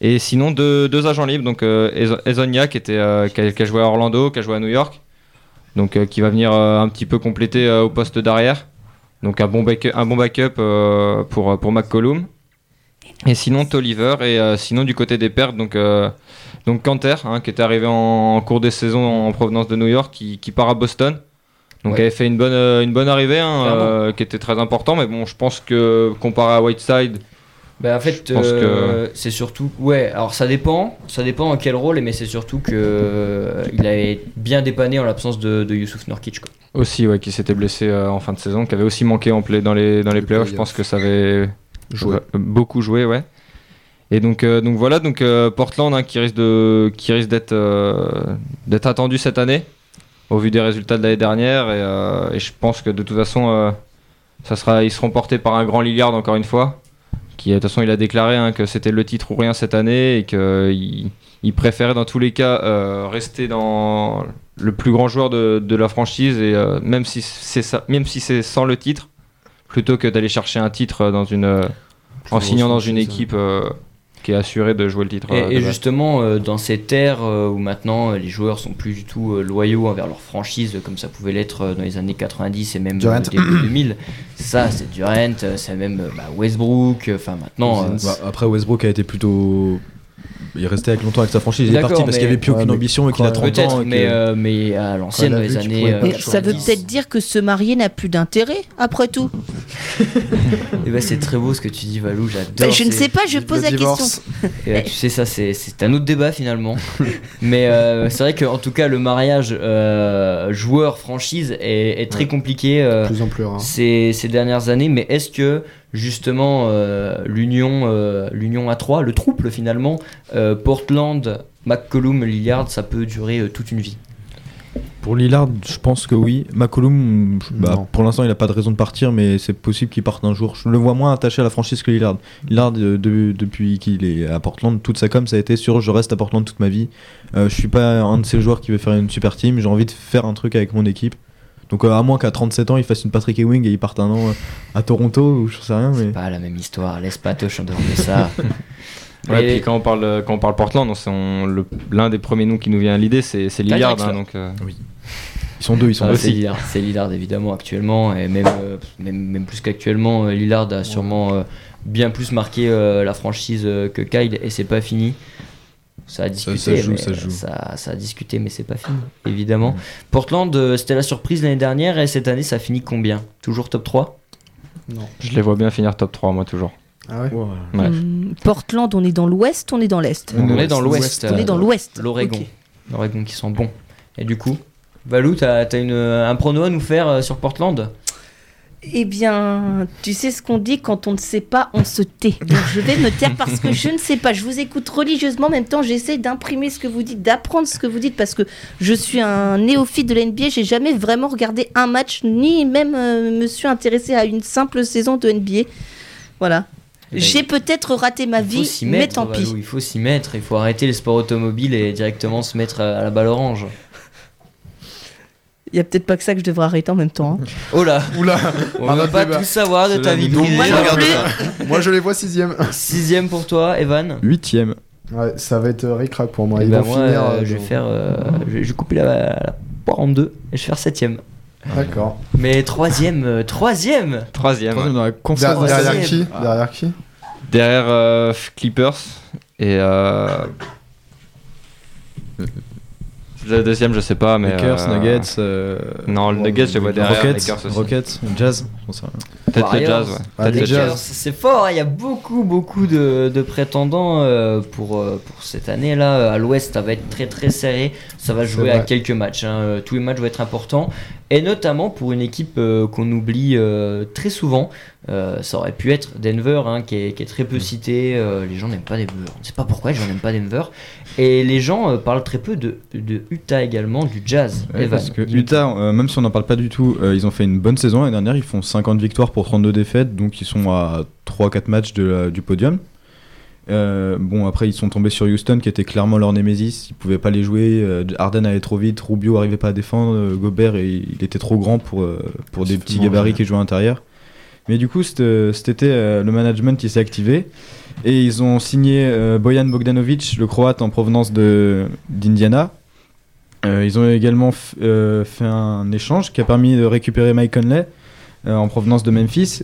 [SPEAKER 3] Et sinon, deux, agents libres. Donc Ezo- Ezonia qui, était, qui, a, joué à Orlando, qui a joué à New York. Donc qui va venir un petit peu compléter au poste d'arrière. Donc un bon, backup pour, McCollum. Et sinon, Tolliver. Et sinon, du côté des pertes, donc, Canter, hein, qui était arrivé en, cours des saisons en provenance de New York, qui part à Boston. Donc,
[SPEAKER 1] Ouais.
[SPEAKER 3] avait fait une bonne, euh, une bonne arrivée, hein, euh, qui était très important. Mais bon, je pense que comparé à Whiteside,
[SPEAKER 1] Ben en fait,
[SPEAKER 3] Je pense
[SPEAKER 1] euh, c'est surtout. Ouais, alors ça dépend. Ça dépend en quel rôle, mais c'est surtout que euh, il avait bien dépanné en l'absence de, de Youssouf Nurkic. Quoi.
[SPEAKER 3] aussi, ouais, qui s'était blessé euh, en fin de saison, qui avait aussi manqué en play dans les, dans les
[SPEAKER 5] Les
[SPEAKER 3] playoffs. Je pense que ça avait
[SPEAKER 5] Joué.
[SPEAKER 3] beaucoup joué, ouais. Et donc, donc voilà, donc Portland hein, qui risque de, qui risque d'être, d'être attendu cette année, au vu des résultats de l'année dernière. Et, euh, et je pense que de toute façon, euh, ça sera, ils seront portés par un grand Lillard encore une fois, qui de toute façon il a déclaré hein, que c'était le titre ou rien cette année et qu'il il préférait dans tous les cas euh, rester dans le plus grand joueur de, de la franchise et même si c'est ça, même si c'est sans le titre, plutôt que d'aller chercher un titre dans une, en signant dans une équipe euh, qui est assurée de jouer le titre. euh,
[SPEAKER 1] Et,
[SPEAKER 3] base.
[SPEAKER 1] justement, euh, dans cette ère euh, où maintenant euh, les joueurs sont plus du tout euh, loyaux envers leur franchise, euh, comme ça pouvait l'être euh, dans les années 90 et même
[SPEAKER 5] Durant.
[SPEAKER 1] euh, début 2000, ça c'est Durant, euh, c'est même euh, bah, Westbrook, euh, enfin maintenant. euh,
[SPEAKER 6] Bah, après Westbrook a été plutôt il est resté avec longtemps avec sa franchise. Il est parti parce qu'il avait plus aucune ambition et qu'il a
[SPEAKER 5] quand-
[SPEAKER 6] 30 ans. Et
[SPEAKER 1] mais, euh, mais à l'ancienne, dans les années.
[SPEAKER 2] ça veut
[SPEAKER 1] 90.
[SPEAKER 2] peut-être dire que se marier n'a plus d'intérêt, après tout.
[SPEAKER 1] Eh ben, c'est très beau ce que tu dis, Valou, j'adore.
[SPEAKER 2] Ben, je ne sais pas, je pose la
[SPEAKER 5] divorce.
[SPEAKER 2] question.
[SPEAKER 1] Et là, tu sais, ça, c'est, c'est un autre débat finalement. Mais euh, c'est vrai qu'en tout cas, le mariage euh, joueur-franchise est, est très
[SPEAKER 5] Ouais.
[SPEAKER 1] compliqué euh,
[SPEAKER 5] De plus en plus rare.
[SPEAKER 1] ces, ces dernières années. Mais est-ce que justement euh, l'union, euh, l'union A3, le trouble finalement, euh, Portland, McCollum, Lillard, ça peut durer euh, toute une vie
[SPEAKER 6] Pour Lillard, je pense que oui. McCollum, bah, pour l'instant, il n'a pas de raison de partir, mais c'est possible qu'il parte un jour. Je le vois moins attaché à la franchise que Lillard. Lillard, de- depuis qu'il est à Portland, toute sa com, ça a été sur je reste à Portland toute ma vie. Euh, je suis pas un de ces joueurs qui veut faire une super team. J'ai envie de faire un truc avec mon équipe. Donc, euh, à moins qu'à 37 ans, il fasse une Patrick Ewing et il parte un an euh, à Toronto ou je sais rien. Mais...
[SPEAKER 1] Pas la même histoire, laisse pas Tosh en dehors de ça.
[SPEAKER 3] Ouais,
[SPEAKER 1] Mais-
[SPEAKER 3] puis quand on parle, quand on parle Portland, l'un des premiers noms qui nous vient à l'idée, c'est c'est Lillard. hein, donc, euh,
[SPEAKER 6] Ils sont deux, ils sont
[SPEAKER 1] Ah,
[SPEAKER 6] deux.
[SPEAKER 1] c'est Lillard, c'est Lillard évidemment actuellement et même, euh, même, même plus qu'actuellement, Lillard a sûrement euh, bien plus marqué euh, la franchise euh, que Kyle et c'est pas fini. Ça a discuté,
[SPEAKER 6] ça joue,
[SPEAKER 1] mais
[SPEAKER 6] ça joue.
[SPEAKER 1] Ça, ça a discuté, mais c'est pas fini, évidemment. Portland, euh, c'était la surprise l'année dernière et cette année, ça finit combien? Toujours top 3
[SPEAKER 5] Non.
[SPEAKER 3] je les vois bien finir top 3, moi, toujours.
[SPEAKER 5] Ah ouais?
[SPEAKER 3] Ouais.
[SPEAKER 2] Hum, Portland, on est dans l'ouest, on est dans l'est?
[SPEAKER 1] On,
[SPEAKER 6] On
[SPEAKER 1] est dans l'ouest.
[SPEAKER 2] On est dans l'ouest.
[SPEAKER 1] L'Oregon.
[SPEAKER 2] Ok.
[SPEAKER 1] L'Oregon qui sont bons. Et du coup, Valou, t'as as une, un prono à nous faire euh, sur Portland?
[SPEAKER 2] Eh bien, tu sais ce qu'on dit quand on ne sait pas, on se tait. Donc je vais me taire parce que je ne sais pas. Je vous écoute religieusement, en même temps j'essaie d'imprimer ce que vous dites, d'apprendre ce que vous dites parce que je suis un néophyte de la NBA. J'ai jamais vraiment regardé un match, ni même euh, me suis intéressé à une simple saison de NBA. Voilà.
[SPEAKER 1] Eh ben,
[SPEAKER 2] J'ai peut-être raté ma vie,
[SPEAKER 1] s'y
[SPEAKER 2] mais
[SPEAKER 1] mettre,
[SPEAKER 2] tant
[SPEAKER 1] Valou,
[SPEAKER 2] pis.
[SPEAKER 1] il faut s'y mettre, il faut arrêter les sports automobiles et directement se mettre à la balle orange.
[SPEAKER 2] Il y a peut-être pas que ça que je devrais arrêter en même temps. hein.
[SPEAKER 1] Oh là
[SPEAKER 5] Oula
[SPEAKER 1] On va pas
[SPEAKER 5] débat.
[SPEAKER 1] tout savoir de ta vie
[SPEAKER 5] Donc,
[SPEAKER 1] privée.
[SPEAKER 2] Moi
[SPEAKER 5] je les vois sixième.
[SPEAKER 1] Sixième pour toi, Evan
[SPEAKER 6] Huitième.
[SPEAKER 5] Ouais, ça va être euh, ric-rac pour moi.
[SPEAKER 1] Et
[SPEAKER 5] Ils
[SPEAKER 1] ben
[SPEAKER 5] vont
[SPEAKER 1] moi,
[SPEAKER 5] finir.
[SPEAKER 1] euh,
[SPEAKER 5] euh,
[SPEAKER 1] je vais faire, euh, je vais, je vais couper la, la poire en deux et je vais faire septième.
[SPEAKER 5] D'accord.
[SPEAKER 1] Mais troisième, euh, troisième
[SPEAKER 3] Troisième.
[SPEAKER 6] Troisième dans la conférence.
[SPEAKER 5] derrière qui? Derrière qui?
[SPEAKER 3] Derrière euh, Clippers et. Le deuxième, je sais pas, mais.
[SPEAKER 6] Lakers,
[SPEAKER 3] euh,
[SPEAKER 6] Nuggets. euh,
[SPEAKER 3] Non, le Nuggets, je le vois derrière.
[SPEAKER 6] Rockets,
[SPEAKER 3] Lakers aussi.
[SPEAKER 6] Rockets, Jazz.
[SPEAKER 3] Peut-être le. Jazz, ouais.
[SPEAKER 5] Ah,
[SPEAKER 3] Peut-être le
[SPEAKER 5] Jazz.
[SPEAKER 1] C'est fort, hein, il y a beaucoup beaucoup de, de prétendants euh, pour, euh, pour cette année-là. À l'ouest, ça va être très très serré, ça va jouer à quelques matchs. hein. Tous les matchs vont être importants. Et notamment pour une équipe euh, qu'on oublie euh, très souvent, Euh, ça aurait pu être Denver, hein, qui, est, qui est très peu cité. euh, les gens n'aiment pas Denver. On ne sait pas pourquoi les gens n'aiment pas Denver. Et les gens euh, parlent très peu de, de Utah également, du Jazz.
[SPEAKER 6] Ouais, parce que. Utah, même si on n'en parle pas du tout, ils ont fait une bonne saison l'année dernière. Ils font 50 victoires pour 32 défaites, donc ils sont à 3-4 matchs de la- du podium. Bon, après, ils sont tombés sur Houston, qui était clairement leur némésis. Ils pouvaient pas les jouer. Harden allait trop vite, Rubio arrivait pas à défendre, Gobert, et il était trop grand pour, des petits gabarits qui jouaient à l'intérieur. Mais du coup, cet, cet été, euh, le management il s'est activé et ils ont signé euh, Bojan Bogdanovic, le croate en provenance d'Indiana. Euh, ils ont également euh, fait un échange qui a permis de récupérer Mike Conley euh, en provenance de Memphis.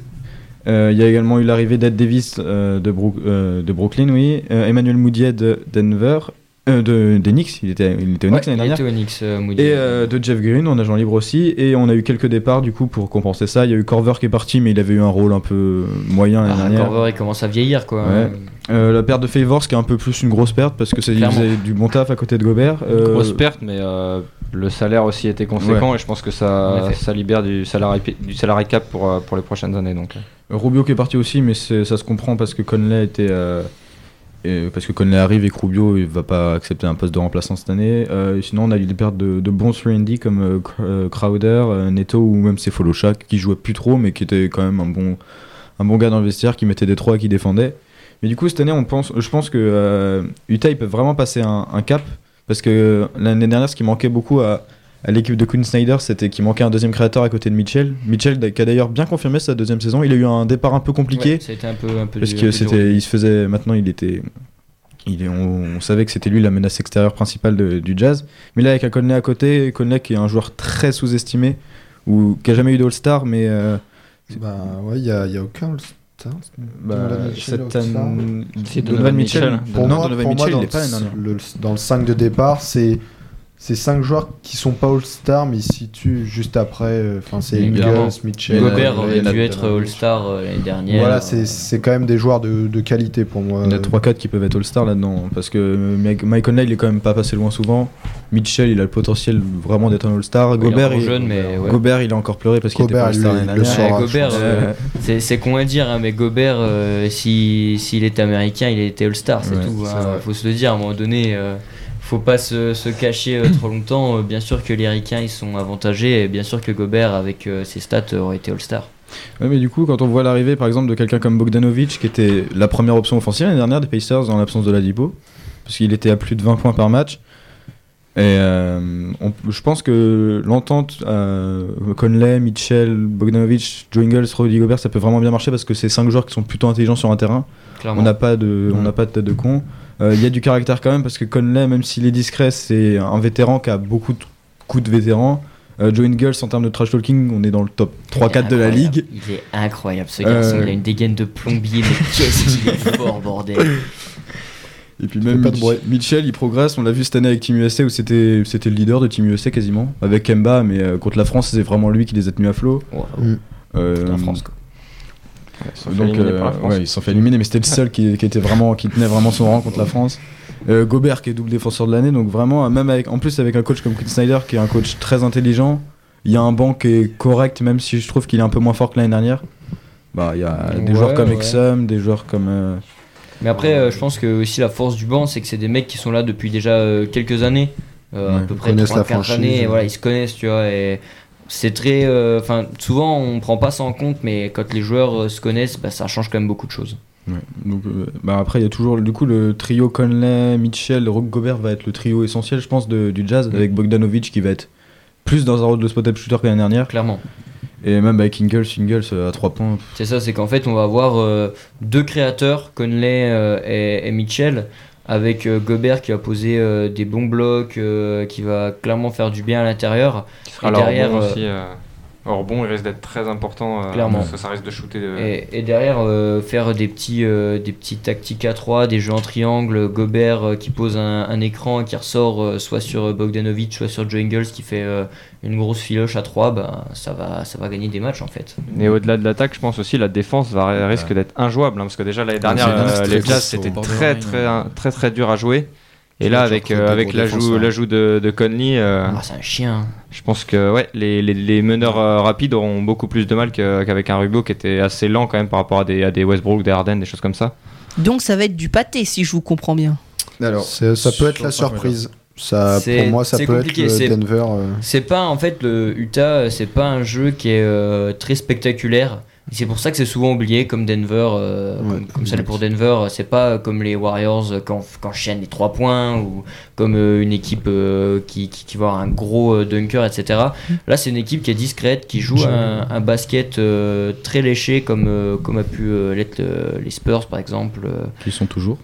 [SPEAKER 6] Euh, il y a également eu l'arrivée d'Ed Davis euh, de, euh, de Brooklyn, oui. Euh, Emmanuel Moutier de Denver, euh, de, des Knicks, il était, il était au
[SPEAKER 1] Ouais,
[SPEAKER 6] Knicks l'année
[SPEAKER 1] il
[SPEAKER 6] dernière.
[SPEAKER 1] était au Knicks, euh, Moody.
[SPEAKER 6] Et euh, de Jeff Green en agent libre aussi. Et on a eu quelques départs du coup pour compenser ça. Il y a eu Corver qui est parti, mais il avait eu un rôle un peu moyen l'année
[SPEAKER 1] Ah,
[SPEAKER 6] dernière.
[SPEAKER 1] Corver, il commence à vieillir quoi.
[SPEAKER 6] Ouais. Euh, la perte de Favors qui est un peu plus une grosse perte parce que c'est du bon taf à côté de Gobert. Euh,
[SPEAKER 3] Grosse perte, mais euh, le salaire aussi était conséquent et je pense que ça, ça libère du salarié, du salarié cap pour, pour les prochaines années. Donc.
[SPEAKER 6] Rubio qui est parti aussi, mais ça se comprend parce que Conley était. Parce que Conley arrive et que Rubio il va pas accepter un poste de remplaçant cette année. Euh, sinon, on a eu des pertes de, de bons 3D comme euh, euh, Crowder, Neto ou même Sefolosha qui jouait plus trop, mais qui était quand même un bon, un bon gars dans le vestiaire, qui mettait des trois et qui défendait. Mais du coup, cette année, on pense, je pense que Utah il peut vraiment passer un, cap parce que l'année dernière, ce qui manquait beaucoup à l'équipe de Quinn Snyder, c'était qu'il manquait un deuxième créateur à côté de Mitchell. Mitchell qui a d'ailleurs bien confirmé sa deuxième saison. Il a eu un départ un peu compliqué
[SPEAKER 1] Ouais, ça a été un peu, un peu
[SPEAKER 6] parce
[SPEAKER 1] du-
[SPEAKER 6] que c'était, il se faisait, maintenant il était, il est, on, on savait que c'était lui la menace extérieure principale de- du Jazz. Mais là avec un Conley à côté, Conley qui est un joueur très sous-estimé ou qui a jamais eu d'All-Star, mais euh,
[SPEAKER 5] Bah ouais, il y a, y a aucun All-Star
[SPEAKER 6] Bah,
[SPEAKER 5] Mitchell,
[SPEAKER 6] cette année-
[SPEAKER 3] C'est
[SPEAKER 6] Donovan
[SPEAKER 3] Donovan
[SPEAKER 6] Mitchell.
[SPEAKER 3] Mitchell.
[SPEAKER 5] Pour
[SPEAKER 6] non,
[SPEAKER 5] moi,
[SPEAKER 6] Donovan
[SPEAKER 5] pour moi,
[SPEAKER 6] Mitchell,
[SPEAKER 5] dans,
[SPEAKER 6] il est pas
[SPEAKER 5] le, dans le 5 de départ, c'est c'est 5 joueurs qui sont pas All-Star, mais ils se situent juste après. euh, Enfin, c'est. Ingles, Mitchell.
[SPEAKER 1] Gobert
[SPEAKER 6] euh,
[SPEAKER 1] aurait dû être All-Star euh, l'année dernière.
[SPEAKER 5] Voilà, c'est c'est quand même des joueurs de, de qualité pour moi.
[SPEAKER 6] Il y en a 3-4 qui peuvent être All-Star là-dedans. Parce que Mike Mike Conley, il est quand même pas passé loin souvent. Mitchell, il a le potentiel vraiment d'être un All-Star.
[SPEAKER 1] Il est
[SPEAKER 6] Gobert, il,
[SPEAKER 1] jeune, mais ouais.
[SPEAKER 6] Gobert, il a encore pleuré parce qu'il était
[SPEAKER 5] Gobert,
[SPEAKER 6] pas All-Star l'année dernière.
[SPEAKER 1] Gobert, euh, c'est c'est con à dire, hein, mais Gobert, euh, si- s'il était américain, il était All-Star, c'est
[SPEAKER 6] Ouais,
[SPEAKER 1] tout.
[SPEAKER 6] c'est
[SPEAKER 1] hein. faut se le dire, à un moment donné, euh, faut pas se, se cacher euh, trop longtemps. Euh, bien sûr que les Ricains, ils sont avantagés, et bien sûr que Gobert, avec euh, ses stats, aurait été All-Star.
[SPEAKER 6] Ouais, mais du coup, quand on voit l'arrivée par exemple de quelqu'un comme Bogdanovic, qui était la première option offensive l'année dernière des Pacers en l'absence de Ladipo, parce qu'il était à plus de 20 points par match. Et euh, on- je pense que l'entente Conley, Mitchell, Bogdanovic, Joe Ingles, Rudy Gobert, ça peut vraiment bien marcher parce que c'est cinq joueurs qui sont plutôt intelligents sur un terrain.
[SPEAKER 1] Clairement.
[SPEAKER 6] On n'a pas de, on n'a pas de tête de con. Euh, Il y a du caractère quand même parce que Conley, même s'il est discret, c'est un vétéran qui a beaucoup de coups de vétéran. Euh, Joe Ingles, en termes de trash talking, on est dans le top
[SPEAKER 1] Il est
[SPEAKER 6] 3-4 de la ligue.
[SPEAKER 1] Il est incroyable ce garçon,
[SPEAKER 6] Euh,
[SPEAKER 1] il a une dégaine de plombier, mais qu'est-ce qu'il est fort, bordel.
[SPEAKER 6] Et puis même
[SPEAKER 5] pas de
[SPEAKER 6] Mitch-. Mitchell, il progresse. On l'a vu cette année avec Team USA où c'était c'était le leader de Team USA quasiment. Avec Kemba, mais euh, contre la France, c'est vraiment lui qui les a tenus à flot.
[SPEAKER 1] Wow.
[SPEAKER 6] Euh,
[SPEAKER 1] La France, quoi.
[SPEAKER 3] Ils sont fait
[SPEAKER 6] donc euh, ouais, ils se sont fait éliminer, mais c'était le seul qui, qui était vraiment qui tenait vraiment son rang contre la France. Euh, Gobert qui est double défenseur de l'année, donc vraiment même avec en plus avec un coach comme Quinn Snyder qui est un coach très intelligent. Il y a un banc qui est correct, même si je trouve qu'il est un peu moins fort que l'année dernière. Bah, il y a des
[SPEAKER 1] Ouais,
[SPEAKER 6] joueurs comme
[SPEAKER 1] ouais.
[SPEAKER 6] Exum, des joueurs comme. euh,
[SPEAKER 1] Mais après, euh, je pense que aussi la force du banc, c'est que c'est des mecs qui sont là depuis déjà euh, quelques années, euh, à peu
[SPEAKER 5] ils
[SPEAKER 1] près
[SPEAKER 5] connaissent
[SPEAKER 1] 3
[SPEAKER 5] la
[SPEAKER 1] 4
[SPEAKER 5] franchise,
[SPEAKER 1] années, et voilà, ils se connaissent, tu vois, et c'est très... euh, Enfin, souvent on prend pas ça en compte, mais quand les joueurs euh, se connaissent, bah, ça change quand même beaucoup de choses.
[SPEAKER 6] Ouais. Donc, euh, bah après, il y a toujours du coup le trio Conley, Mitchell, Rock Gobert va être le trio essentiel, je pense, de- du Jazz,
[SPEAKER 1] Mm.
[SPEAKER 6] avec Bogdanovic qui va être plus dans un rôle de spot-up shooter que l'année dernière,
[SPEAKER 1] Clairement.
[SPEAKER 6] et même avec Ingles, Ingles à 3 points.
[SPEAKER 1] C'est ça, c'est qu'en fait, on va avoir deux créateurs, Conley et, et Mitchell, avec euh, Gobert qui va poser euh, des bons blocs, euh, qui va clairement faire du bien à l'intérieur.
[SPEAKER 3] Qui
[SPEAKER 1] Et derrière,
[SPEAKER 3] aussi. Euh, hors bon, il risque d'être très important. euh,
[SPEAKER 1] Clairement.
[SPEAKER 3] Parce que ça risque de shooter. de-
[SPEAKER 1] Et, et derrière, euh, faire des petits, euh, des petits tactiques à 3, des jeux en triangle, Gobert euh, qui pose un, un écran et qui ressort euh, soit sur Bogdanovic, soit sur Joe Ingles qui fait euh, une grosse filoche à 3, bah, ça, va, ça va gagner des matchs en fait.
[SPEAKER 3] Et au-delà de l'attaque, je pense aussi la défense va, risque d'être injouable. hein, parce que déjà l'année dernière, euh,
[SPEAKER 6] c'est
[SPEAKER 3] les Jazz c'était très très, très très dur à jouer. Et là, avec, euh, avec l'ajout de, de Conley, euh,
[SPEAKER 1] Ah, c'est un chien.
[SPEAKER 3] je pense que ouais, les, les, les meneurs euh, rapides auront beaucoup plus de mal que- qu'avec un Rubio qui était assez lent quand même par rapport à des, à des Westbrook, des Harden, des choses comme ça.
[SPEAKER 2] Donc ça va être du pâté si je vous comprends bien.
[SPEAKER 6] Alors,
[SPEAKER 5] C'est- Ça peut être la surprise. Ça,
[SPEAKER 1] C'est-
[SPEAKER 5] pour moi, ça
[SPEAKER 1] c'est
[SPEAKER 5] peut
[SPEAKER 1] compliqué,
[SPEAKER 5] être
[SPEAKER 1] c'est-
[SPEAKER 5] le Denver. euh,
[SPEAKER 1] C'est pas en fait le Utah, c'est pas un jeu qui est euh, très spectaculaire. C'est pour ça que c'est souvent oublié comme Denver, euh,
[SPEAKER 5] Ouais,
[SPEAKER 1] comme, comme ça l'est pour Denver. C'est pas comme les Warriors euh, quand quand enchaînent les 3 points ou comme euh, une équipe euh, qui, qui, qui va avoir un gros euh, dunker, etc. Là, c'est une équipe qui est discrète, qui joue un, un basket euh, très léché comme, euh, comme a pu euh, l'être euh, les Spurs par exemple, euh,
[SPEAKER 6] qui sont toujours.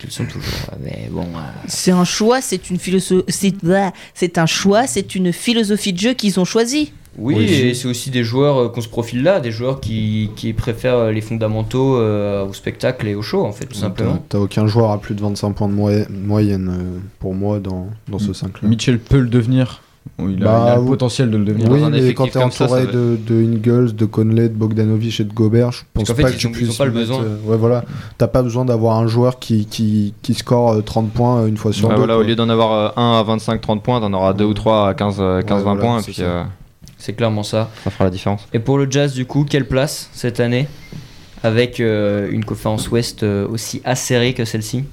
[SPEAKER 1] qu'ils sont toujours. Mais bon, euh,
[SPEAKER 2] C'est un choix, c'est une philosophie, c'est c'est un choix, c'est une philosophie de jeu qu'ils ont choisi.
[SPEAKER 1] Oui,
[SPEAKER 6] Oui.
[SPEAKER 1] et c'est aussi des joueurs euh, qu'on se profile là, des joueurs qui, qui préfèrent les fondamentaux euh, au spectacle et au show, en fait, tout simplement.
[SPEAKER 5] T'as t'as aucun joueur à plus de 25 points de moye- moyenne euh, pour moi dans, dans ce 5 là.
[SPEAKER 6] Mitchell peut le devenir. Il, a,
[SPEAKER 5] Bah,
[SPEAKER 6] il a le potentiel de le devenir.
[SPEAKER 5] Oui,
[SPEAKER 3] un
[SPEAKER 5] mais quand t'es
[SPEAKER 3] ça,
[SPEAKER 5] entouré
[SPEAKER 3] ça va-
[SPEAKER 5] de, de Ingles, de Conley, de Bogdanovic et de Gobert, je pense
[SPEAKER 1] fait,
[SPEAKER 5] pas
[SPEAKER 1] ils
[SPEAKER 5] que tu
[SPEAKER 1] ont-
[SPEAKER 5] puisses
[SPEAKER 1] pas le besoin.
[SPEAKER 5] euh, ouais, voilà. T'as pas besoin d'avoir un joueur qui, qui, qui score euh, 30 points une fois sur
[SPEAKER 3] Ouais,
[SPEAKER 5] deux.
[SPEAKER 3] voilà, au lieu d'en avoir 1 à 25-30 points, t'en auras 2 ou 3 à 15-20
[SPEAKER 5] voilà,
[SPEAKER 3] points, et
[SPEAKER 5] c'est
[SPEAKER 3] puis
[SPEAKER 5] ça.
[SPEAKER 3] euh,
[SPEAKER 1] C'est clairement ça.
[SPEAKER 3] ça fera la différence.
[SPEAKER 1] Et pour le Jazz, du coup, quelle place cette année Avec euh, une conférence Ouest euh, aussi acérée que celle-ci?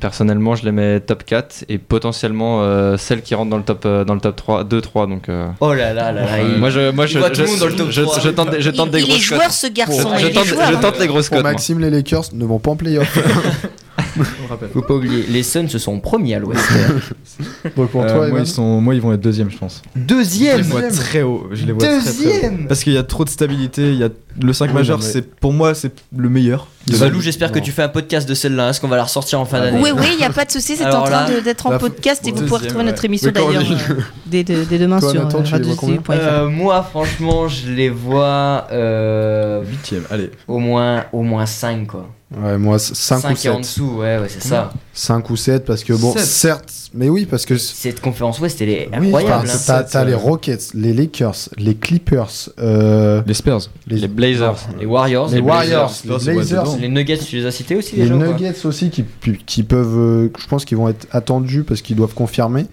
[SPEAKER 3] Personnellement, je les mets top 4 et potentiellement euh, celle qui rentre dans le top, euh, dans le top 3, 2-3. Donc, euh,
[SPEAKER 1] Oh là là là là il-
[SPEAKER 3] moi, je, moi, je, je, je-
[SPEAKER 1] 3.
[SPEAKER 3] tente, je tente
[SPEAKER 2] il,
[SPEAKER 3] des
[SPEAKER 2] il est
[SPEAKER 3] grosses
[SPEAKER 2] joueur
[SPEAKER 3] cotes.
[SPEAKER 2] ce garçon,
[SPEAKER 3] je, tente,
[SPEAKER 2] joueur,
[SPEAKER 3] je
[SPEAKER 2] hein.
[SPEAKER 3] tente les grosses
[SPEAKER 5] Pour
[SPEAKER 3] cotes.
[SPEAKER 5] Maxime, les Lakers ne vont pas en playoff.
[SPEAKER 6] On rappelle.
[SPEAKER 1] Faut pas oublier, les Suns se sont premiers à l'Ouest.
[SPEAKER 5] Bon, pour
[SPEAKER 6] Euh,
[SPEAKER 5] toi,
[SPEAKER 6] moi,
[SPEAKER 5] Evan
[SPEAKER 6] ils sont, moi, ils vont être deuxième, je pense. Je
[SPEAKER 1] Deuxième
[SPEAKER 6] les vois très haut. Je les vois très, très haut.
[SPEAKER 1] Deuxième
[SPEAKER 6] Parce qu'il y a trop de stabilité. Il y a le 5
[SPEAKER 5] Oui,
[SPEAKER 6] majeur,
[SPEAKER 5] non, mais-
[SPEAKER 6] c'est pour moi, c'est le meilleur.
[SPEAKER 1] Valou, j'espère que tu fais un podcast de celle-là. Est-ce qu'on va la ressortir en fin d'année
[SPEAKER 2] Oui, oui, il n'y a pas de souci, c'est en train
[SPEAKER 1] là,
[SPEAKER 2] de- d'être en
[SPEAKER 5] la-
[SPEAKER 2] podcast et vous
[SPEAKER 6] deuxième,
[SPEAKER 2] pourrez retrouver notre
[SPEAKER 6] ouais.
[SPEAKER 2] émission
[SPEAKER 5] Mais quand
[SPEAKER 2] d'ailleurs
[SPEAKER 5] on
[SPEAKER 2] euh, dès, demain
[SPEAKER 5] Toi,
[SPEAKER 2] sur
[SPEAKER 5] Nathan,
[SPEAKER 2] euh,
[SPEAKER 5] tu les vois combien
[SPEAKER 2] radio.fr.
[SPEAKER 1] Euh, moi, franchement, je les vois euh,
[SPEAKER 6] 8ème, allez.
[SPEAKER 1] au moins au moins 5 quoi.
[SPEAKER 5] Ouais, moi, 5 ou
[SPEAKER 1] et en
[SPEAKER 5] 7.
[SPEAKER 1] dessous, ouais, ouais, c'est ça.
[SPEAKER 5] 5 ou 7, parce que bon,
[SPEAKER 6] Sept.
[SPEAKER 5] certes, mais oui, parce que.
[SPEAKER 1] Cette conférence Ouest, elle est
[SPEAKER 5] Oui,
[SPEAKER 1] incroyable.
[SPEAKER 5] enfin,
[SPEAKER 1] hein.
[SPEAKER 5] t'as- les Rockets, les Lakers, les Clippers, euh,
[SPEAKER 6] Les Spurs.
[SPEAKER 3] Les Blazers.
[SPEAKER 1] Les Warriors,
[SPEAKER 5] les
[SPEAKER 1] les,
[SPEAKER 5] Warriors,
[SPEAKER 6] Blazers,
[SPEAKER 5] les Blazers.
[SPEAKER 1] Les Nuggets, tu les as cités aussi
[SPEAKER 5] les
[SPEAKER 1] déjà
[SPEAKER 5] Nuggets aussi qui, qui peuvent, euh, je pense qu'ils vont être attendus parce qu'ils doivent confirmer.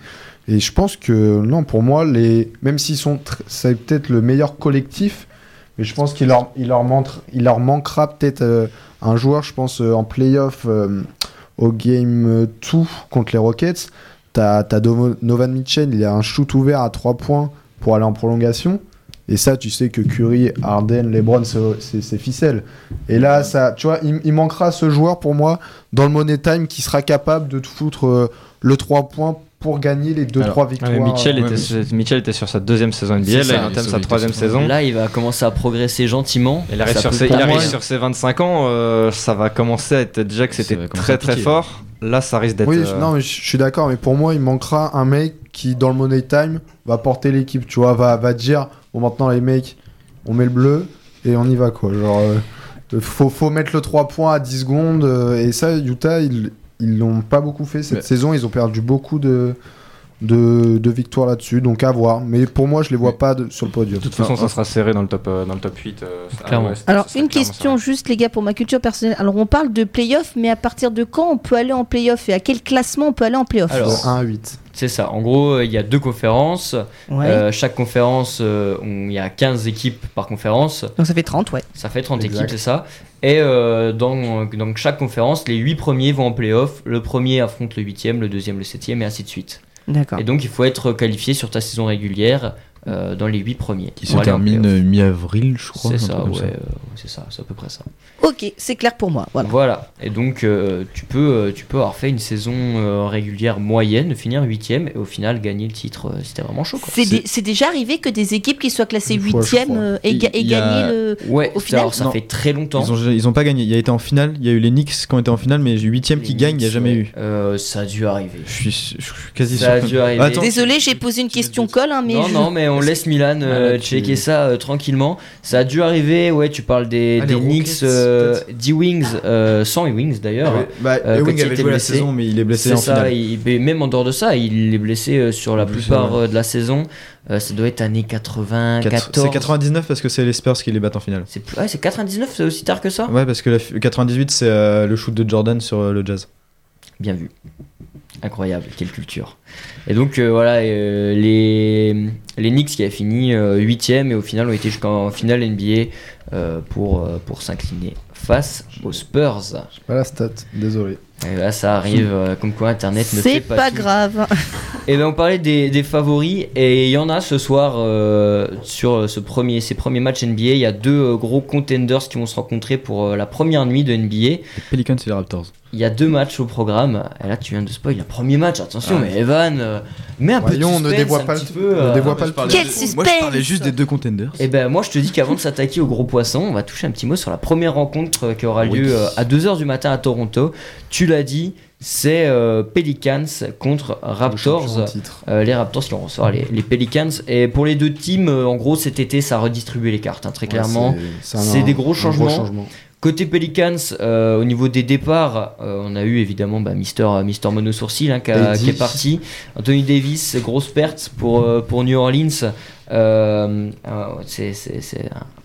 [SPEAKER 5] Et je pense que non, pour moi, les, même s'ils sont, tr- c'est peut-être le meilleur collectif, mais je pense qu'il leur, il leur, montre, il leur manquera peut-être euh, un joueur, je pense euh, en playoff euh, au game 2 contre les Rockets. T'as as Novan Mitchell, il a un shoot ouvert à 3 points pour aller en prolongation. Et ça, tu sais que Curry, Harden, LeBron, c'est- ficelle. Et là, ça, tu vois, il, il manquera ce joueur pour moi dans le Money Time qui sera capable de te foutre euh, le 3 points pour gagner les 2-3
[SPEAKER 6] Alors,
[SPEAKER 5] victoires.
[SPEAKER 3] Ouais, Mitchell, était, sur- Mitchell était sur sa deuxième saison NBA,
[SPEAKER 1] C'est
[SPEAKER 3] là
[SPEAKER 1] ça,
[SPEAKER 3] il
[SPEAKER 6] il
[SPEAKER 3] entame sa troisième
[SPEAKER 6] il
[SPEAKER 3] saison.
[SPEAKER 1] Là, il va commencer à progresser gentiment.
[SPEAKER 3] Il arrive,
[SPEAKER 1] Ça
[SPEAKER 3] sur ses,
[SPEAKER 1] pour
[SPEAKER 3] il arrive
[SPEAKER 1] moi-
[SPEAKER 3] sur ses 25 ans, euh, ça va commencer à être déjà que
[SPEAKER 6] Ça
[SPEAKER 3] c'était très très fort. Là, ça risque d'être.
[SPEAKER 5] Oui,
[SPEAKER 3] euh,
[SPEAKER 5] non, mais je je suis d'accord, mais pour moi, il manquera un mec qui, dans le Money Time, va porter l'équipe, tu vois, va, va dire, bon, maintenant, les mecs, on met le bleu et on y va, quoi. Genre, euh, faut, faut mettre le 3 points à 10 secondes, euh, et ça, Utah, ils ils l'ont pas beaucoup fait cette
[SPEAKER 6] Mais-
[SPEAKER 5] saison, ils ont perdu beaucoup de, de, de victoires là-dessus, donc à voir. Mais pour moi, je les vois
[SPEAKER 6] Mais-
[SPEAKER 5] pas de- sur le podium.
[SPEAKER 3] de toute façon, ça sera serré dans le top, euh, dans le top 8. euh, à
[SPEAKER 1] Clairement.
[SPEAKER 3] l'ouest.
[SPEAKER 2] Alors,
[SPEAKER 3] Ça
[SPEAKER 2] une question
[SPEAKER 3] serré.
[SPEAKER 2] juste, les gars, pour ma culture personnelle. Alors, on parle de playoff, mais à partir de quand on peut aller en playoff et à quel classement on peut aller en playoff?
[SPEAKER 1] Alors,
[SPEAKER 5] De 1 à 8.
[SPEAKER 1] C'est ça. En gros, euh, il y a deux conférences.
[SPEAKER 2] Ouais.
[SPEAKER 1] Euh, chaque conférence, euh, on- il y a 15 équipes par conférence.
[SPEAKER 2] Donc, ça fait 30, ouais.
[SPEAKER 1] Ça fait 30
[SPEAKER 5] Exact.
[SPEAKER 1] équipes, c'est ça. Et euh, dans, dans chaque conférence, les 8 premiers vont en playoff. Le premier affronte le 8ème, le deuxième le 7ème, et ainsi de suite.
[SPEAKER 2] D'accord.
[SPEAKER 1] Et donc, il faut être qualifié sur ta saison régulière euh, dans les 8 premiers.
[SPEAKER 6] Qui se termine euh, mi-avril, je crois.
[SPEAKER 1] C'est ça, ouais, euh, c'est ça, c'est à peu près ça.
[SPEAKER 2] Ok, c'est clair pour moi. Voilà.
[SPEAKER 1] Voilà. Et donc, euh, tu, peux, tu peux avoir fait une saison euh, régulière moyenne, finir 8ème et au final gagner le titre. C'était vraiment chaud. Quoi.
[SPEAKER 2] C'est
[SPEAKER 6] C'est-
[SPEAKER 2] dé- c'est déjà arrivé que des équipes qui soient classées
[SPEAKER 5] Une fois, je
[SPEAKER 2] 8ème
[SPEAKER 5] crois.
[SPEAKER 2] euh, aient,
[SPEAKER 6] Il-
[SPEAKER 2] ga-
[SPEAKER 6] a-
[SPEAKER 2] gagné le.
[SPEAKER 1] Ouais,
[SPEAKER 2] Au final,
[SPEAKER 1] alors ça
[SPEAKER 6] non.
[SPEAKER 1] fait très longtemps.
[SPEAKER 6] Ils ont, ils ont pas gagné. Il y a été en finale. Il y a eu les Knicks qui ont été en finale, mais 8ème qui gagne, il n'y a jamais
[SPEAKER 1] ouais.
[SPEAKER 6] eu.
[SPEAKER 1] Euh, ça a dû arriver.
[SPEAKER 6] Je suis, je suis quasi
[SPEAKER 1] Ça a
[SPEAKER 6] sûr.
[SPEAKER 1] dû arriver.
[SPEAKER 6] Attends.
[SPEAKER 2] Désolé, j'ai posé une question colle, hein, mais.
[SPEAKER 1] non,
[SPEAKER 2] je-
[SPEAKER 1] non, mais on laisse Milan euh,
[SPEAKER 6] Ah, là, tu-
[SPEAKER 1] checker ça euh, tranquillement. Ça a dû arriver, ouais, tu parles des,
[SPEAKER 6] Ah,
[SPEAKER 1] des Knicks, euh. D-Wings, euh, sans Ewings d'ailleurs.
[SPEAKER 6] Ouais. Bah,
[SPEAKER 1] Euh,
[SPEAKER 6] Ewing
[SPEAKER 1] quand il
[SPEAKER 6] avait
[SPEAKER 1] était
[SPEAKER 6] joué la
[SPEAKER 1] blessé,
[SPEAKER 6] saison, mais il est blessé
[SPEAKER 1] C'est
[SPEAKER 6] en
[SPEAKER 1] ça,
[SPEAKER 6] finale.
[SPEAKER 1] il- mais même en dehors de ça, il est blessé euh, sur la
[SPEAKER 6] Blessé,
[SPEAKER 1] plupart
[SPEAKER 6] ouais.
[SPEAKER 1] euh, de la saison. Euh, ça doit être année 94.
[SPEAKER 6] C'est 99 parce que c'est les Spurs qui les battent en finale.
[SPEAKER 1] C'est plus- ouais, c'est 99, c'est aussi tard que ça
[SPEAKER 6] Ouais, parce que la f- 98, c'est euh, le shoot de Jordan sur euh, le Jazz.
[SPEAKER 1] Bien vu. Incroyable, quelle culture. Et donc euh, voilà, euh, les, les Knicks qui a fini 8ème et au final ont été jusqu'en finale NBA euh, pour, euh, s'incliner face aux Spurs.
[SPEAKER 5] Pas la stat, désolé.
[SPEAKER 1] Et là ça arrive euh, comme quoi Internet ne fait
[SPEAKER 2] C'est
[SPEAKER 1] pas,
[SPEAKER 2] pas
[SPEAKER 1] tout.
[SPEAKER 2] grave.
[SPEAKER 1] Et ben on parlait des, des favoris et il y en a ce soir euh, sur ce premier, ces premiers matchs NBA. Il y a deux euh, gros contenders qui vont se rencontrer pour euh, la première nuit de NBA.
[SPEAKER 6] Les Pelicans et les Raptors.
[SPEAKER 1] Il y a deux matchs au programme. Et là, tu viens de spoil le premier match. Attention,
[SPEAKER 6] Ah,
[SPEAKER 1] mais Evan, euh, mets un peu de
[SPEAKER 5] Voyons, ne
[SPEAKER 1] suspense,
[SPEAKER 5] dévoie
[SPEAKER 1] un
[SPEAKER 5] pas le-
[SPEAKER 1] petit peu,
[SPEAKER 5] ne
[SPEAKER 1] euh,
[SPEAKER 5] dévoie pas le
[SPEAKER 2] Quel
[SPEAKER 6] Moi, je
[SPEAKER 2] suspense
[SPEAKER 6] parlais juste des deux contenders.
[SPEAKER 1] Et ben moi, je te dis qu'avant de s'attaquer au gros poisson, on va toucher un petit mot sur la première rencontre euh, qui aura lieu
[SPEAKER 6] Oui.
[SPEAKER 1] euh, à 2h du matin à Toronto. Tu l'as dit, c'est euh, Pelicans contre Raptors. Euh, les Raptors qui vont recevoir les, les Pelicans. Et pour les deux teams, euh, en gros, cet été, ça a redistribué les cartes, hein, très clairement.
[SPEAKER 5] Ouais, c'est-
[SPEAKER 1] des gros changements.
[SPEAKER 5] changement.
[SPEAKER 1] Côté Pelicans, euh, au niveau des départs, euh, on a eu évidemment bah, Mister, Mister Mono Sourcil hein, qui, est parti. Anthony Davis, grosse perte pour, pour New Orleans. Euh, c'est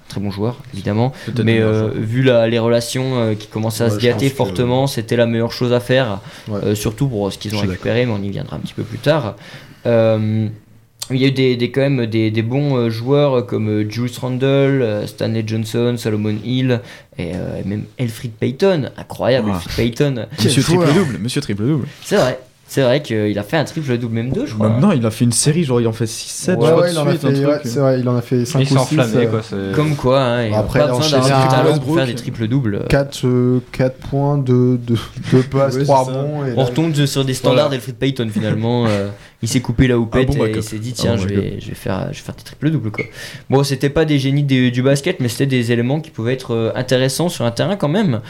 [SPEAKER 1] très bon joueur, évidemment. Mais euh, vu la- les relations euh, qui commençaient à
[SPEAKER 5] Ouais,
[SPEAKER 1] se gâter
[SPEAKER 5] que-
[SPEAKER 1] fortement, c'était la meilleure chose à faire.
[SPEAKER 5] Ouais.
[SPEAKER 1] Euh, surtout pour ce qu'ils ont récupéré, mais on y viendra un petit peu plus tard. Euh, il y a eu des, des- quand même des, des bons joueurs comme Julius Randle, Stanley Johnson, Solomon Hill et, euh, même Elfrid Payton. Incroyable,
[SPEAKER 6] Ah.
[SPEAKER 1] Elfrid Payton.
[SPEAKER 6] Monsieur triple double, Monsieur triple double.
[SPEAKER 1] C'est vrai. C'est vrai qu'il a fait un triple double, même deux, je crois.
[SPEAKER 6] Maintenant, il a fait une série, genre il en fait 6-7
[SPEAKER 5] Ouais,
[SPEAKER 6] je crois,
[SPEAKER 5] ouais,
[SPEAKER 6] de
[SPEAKER 5] il en a
[SPEAKER 6] suite,
[SPEAKER 5] fait, ouais, c'est vrai, il en a fait 5
[SPEAKER 3] Il
[SPEAKER 5] ou
[SPEAKER 3] s'est
[SPEAKER 5] 6.
[SPEAKER 3] enflammé, quoi.
[SPEAKER 1] Comme quoi, hein, il a
[SPEAKER 5] après,
[SPEAKER 1] pas
[SPEAKER 5] il a
[SPEAKER 1] besoin d'avoir
[SPEAKER 5] un
[SPEAKER 1] talent pour faire des triples doubles.
[SPEAKER 5] 4, 4 points, 2 de, de passes,
[SPEAKER 6] Ouais,
[SPEAKER 5] 3
[SPEAKER 6] c'est ça.
[SPEAKER 5] bons. Et
[SPEAKER 1] On
[SPEAKER 5] là,
[SPEAKER 1] retombe sur des standards
[SPEAKER 6] Voilà.
[SPEAKER 1] d'Elfrid Payton finalement. euh, il s'est coupé la houppette
[SPEAKER 6] bon
[SPEAKER 1] et il s'est dit
[SPEAKER 6] Un
[SPEAKER 1] tiens
[SPEAKER 6] bon
[SPEAKER 1] je vais, je vais faire je vais faire des triples doubles quoi. Bon c'était pas des génies du, du basket mais c'était des éléments qui pouvaient être euh, intéressants sur un terrain quand même.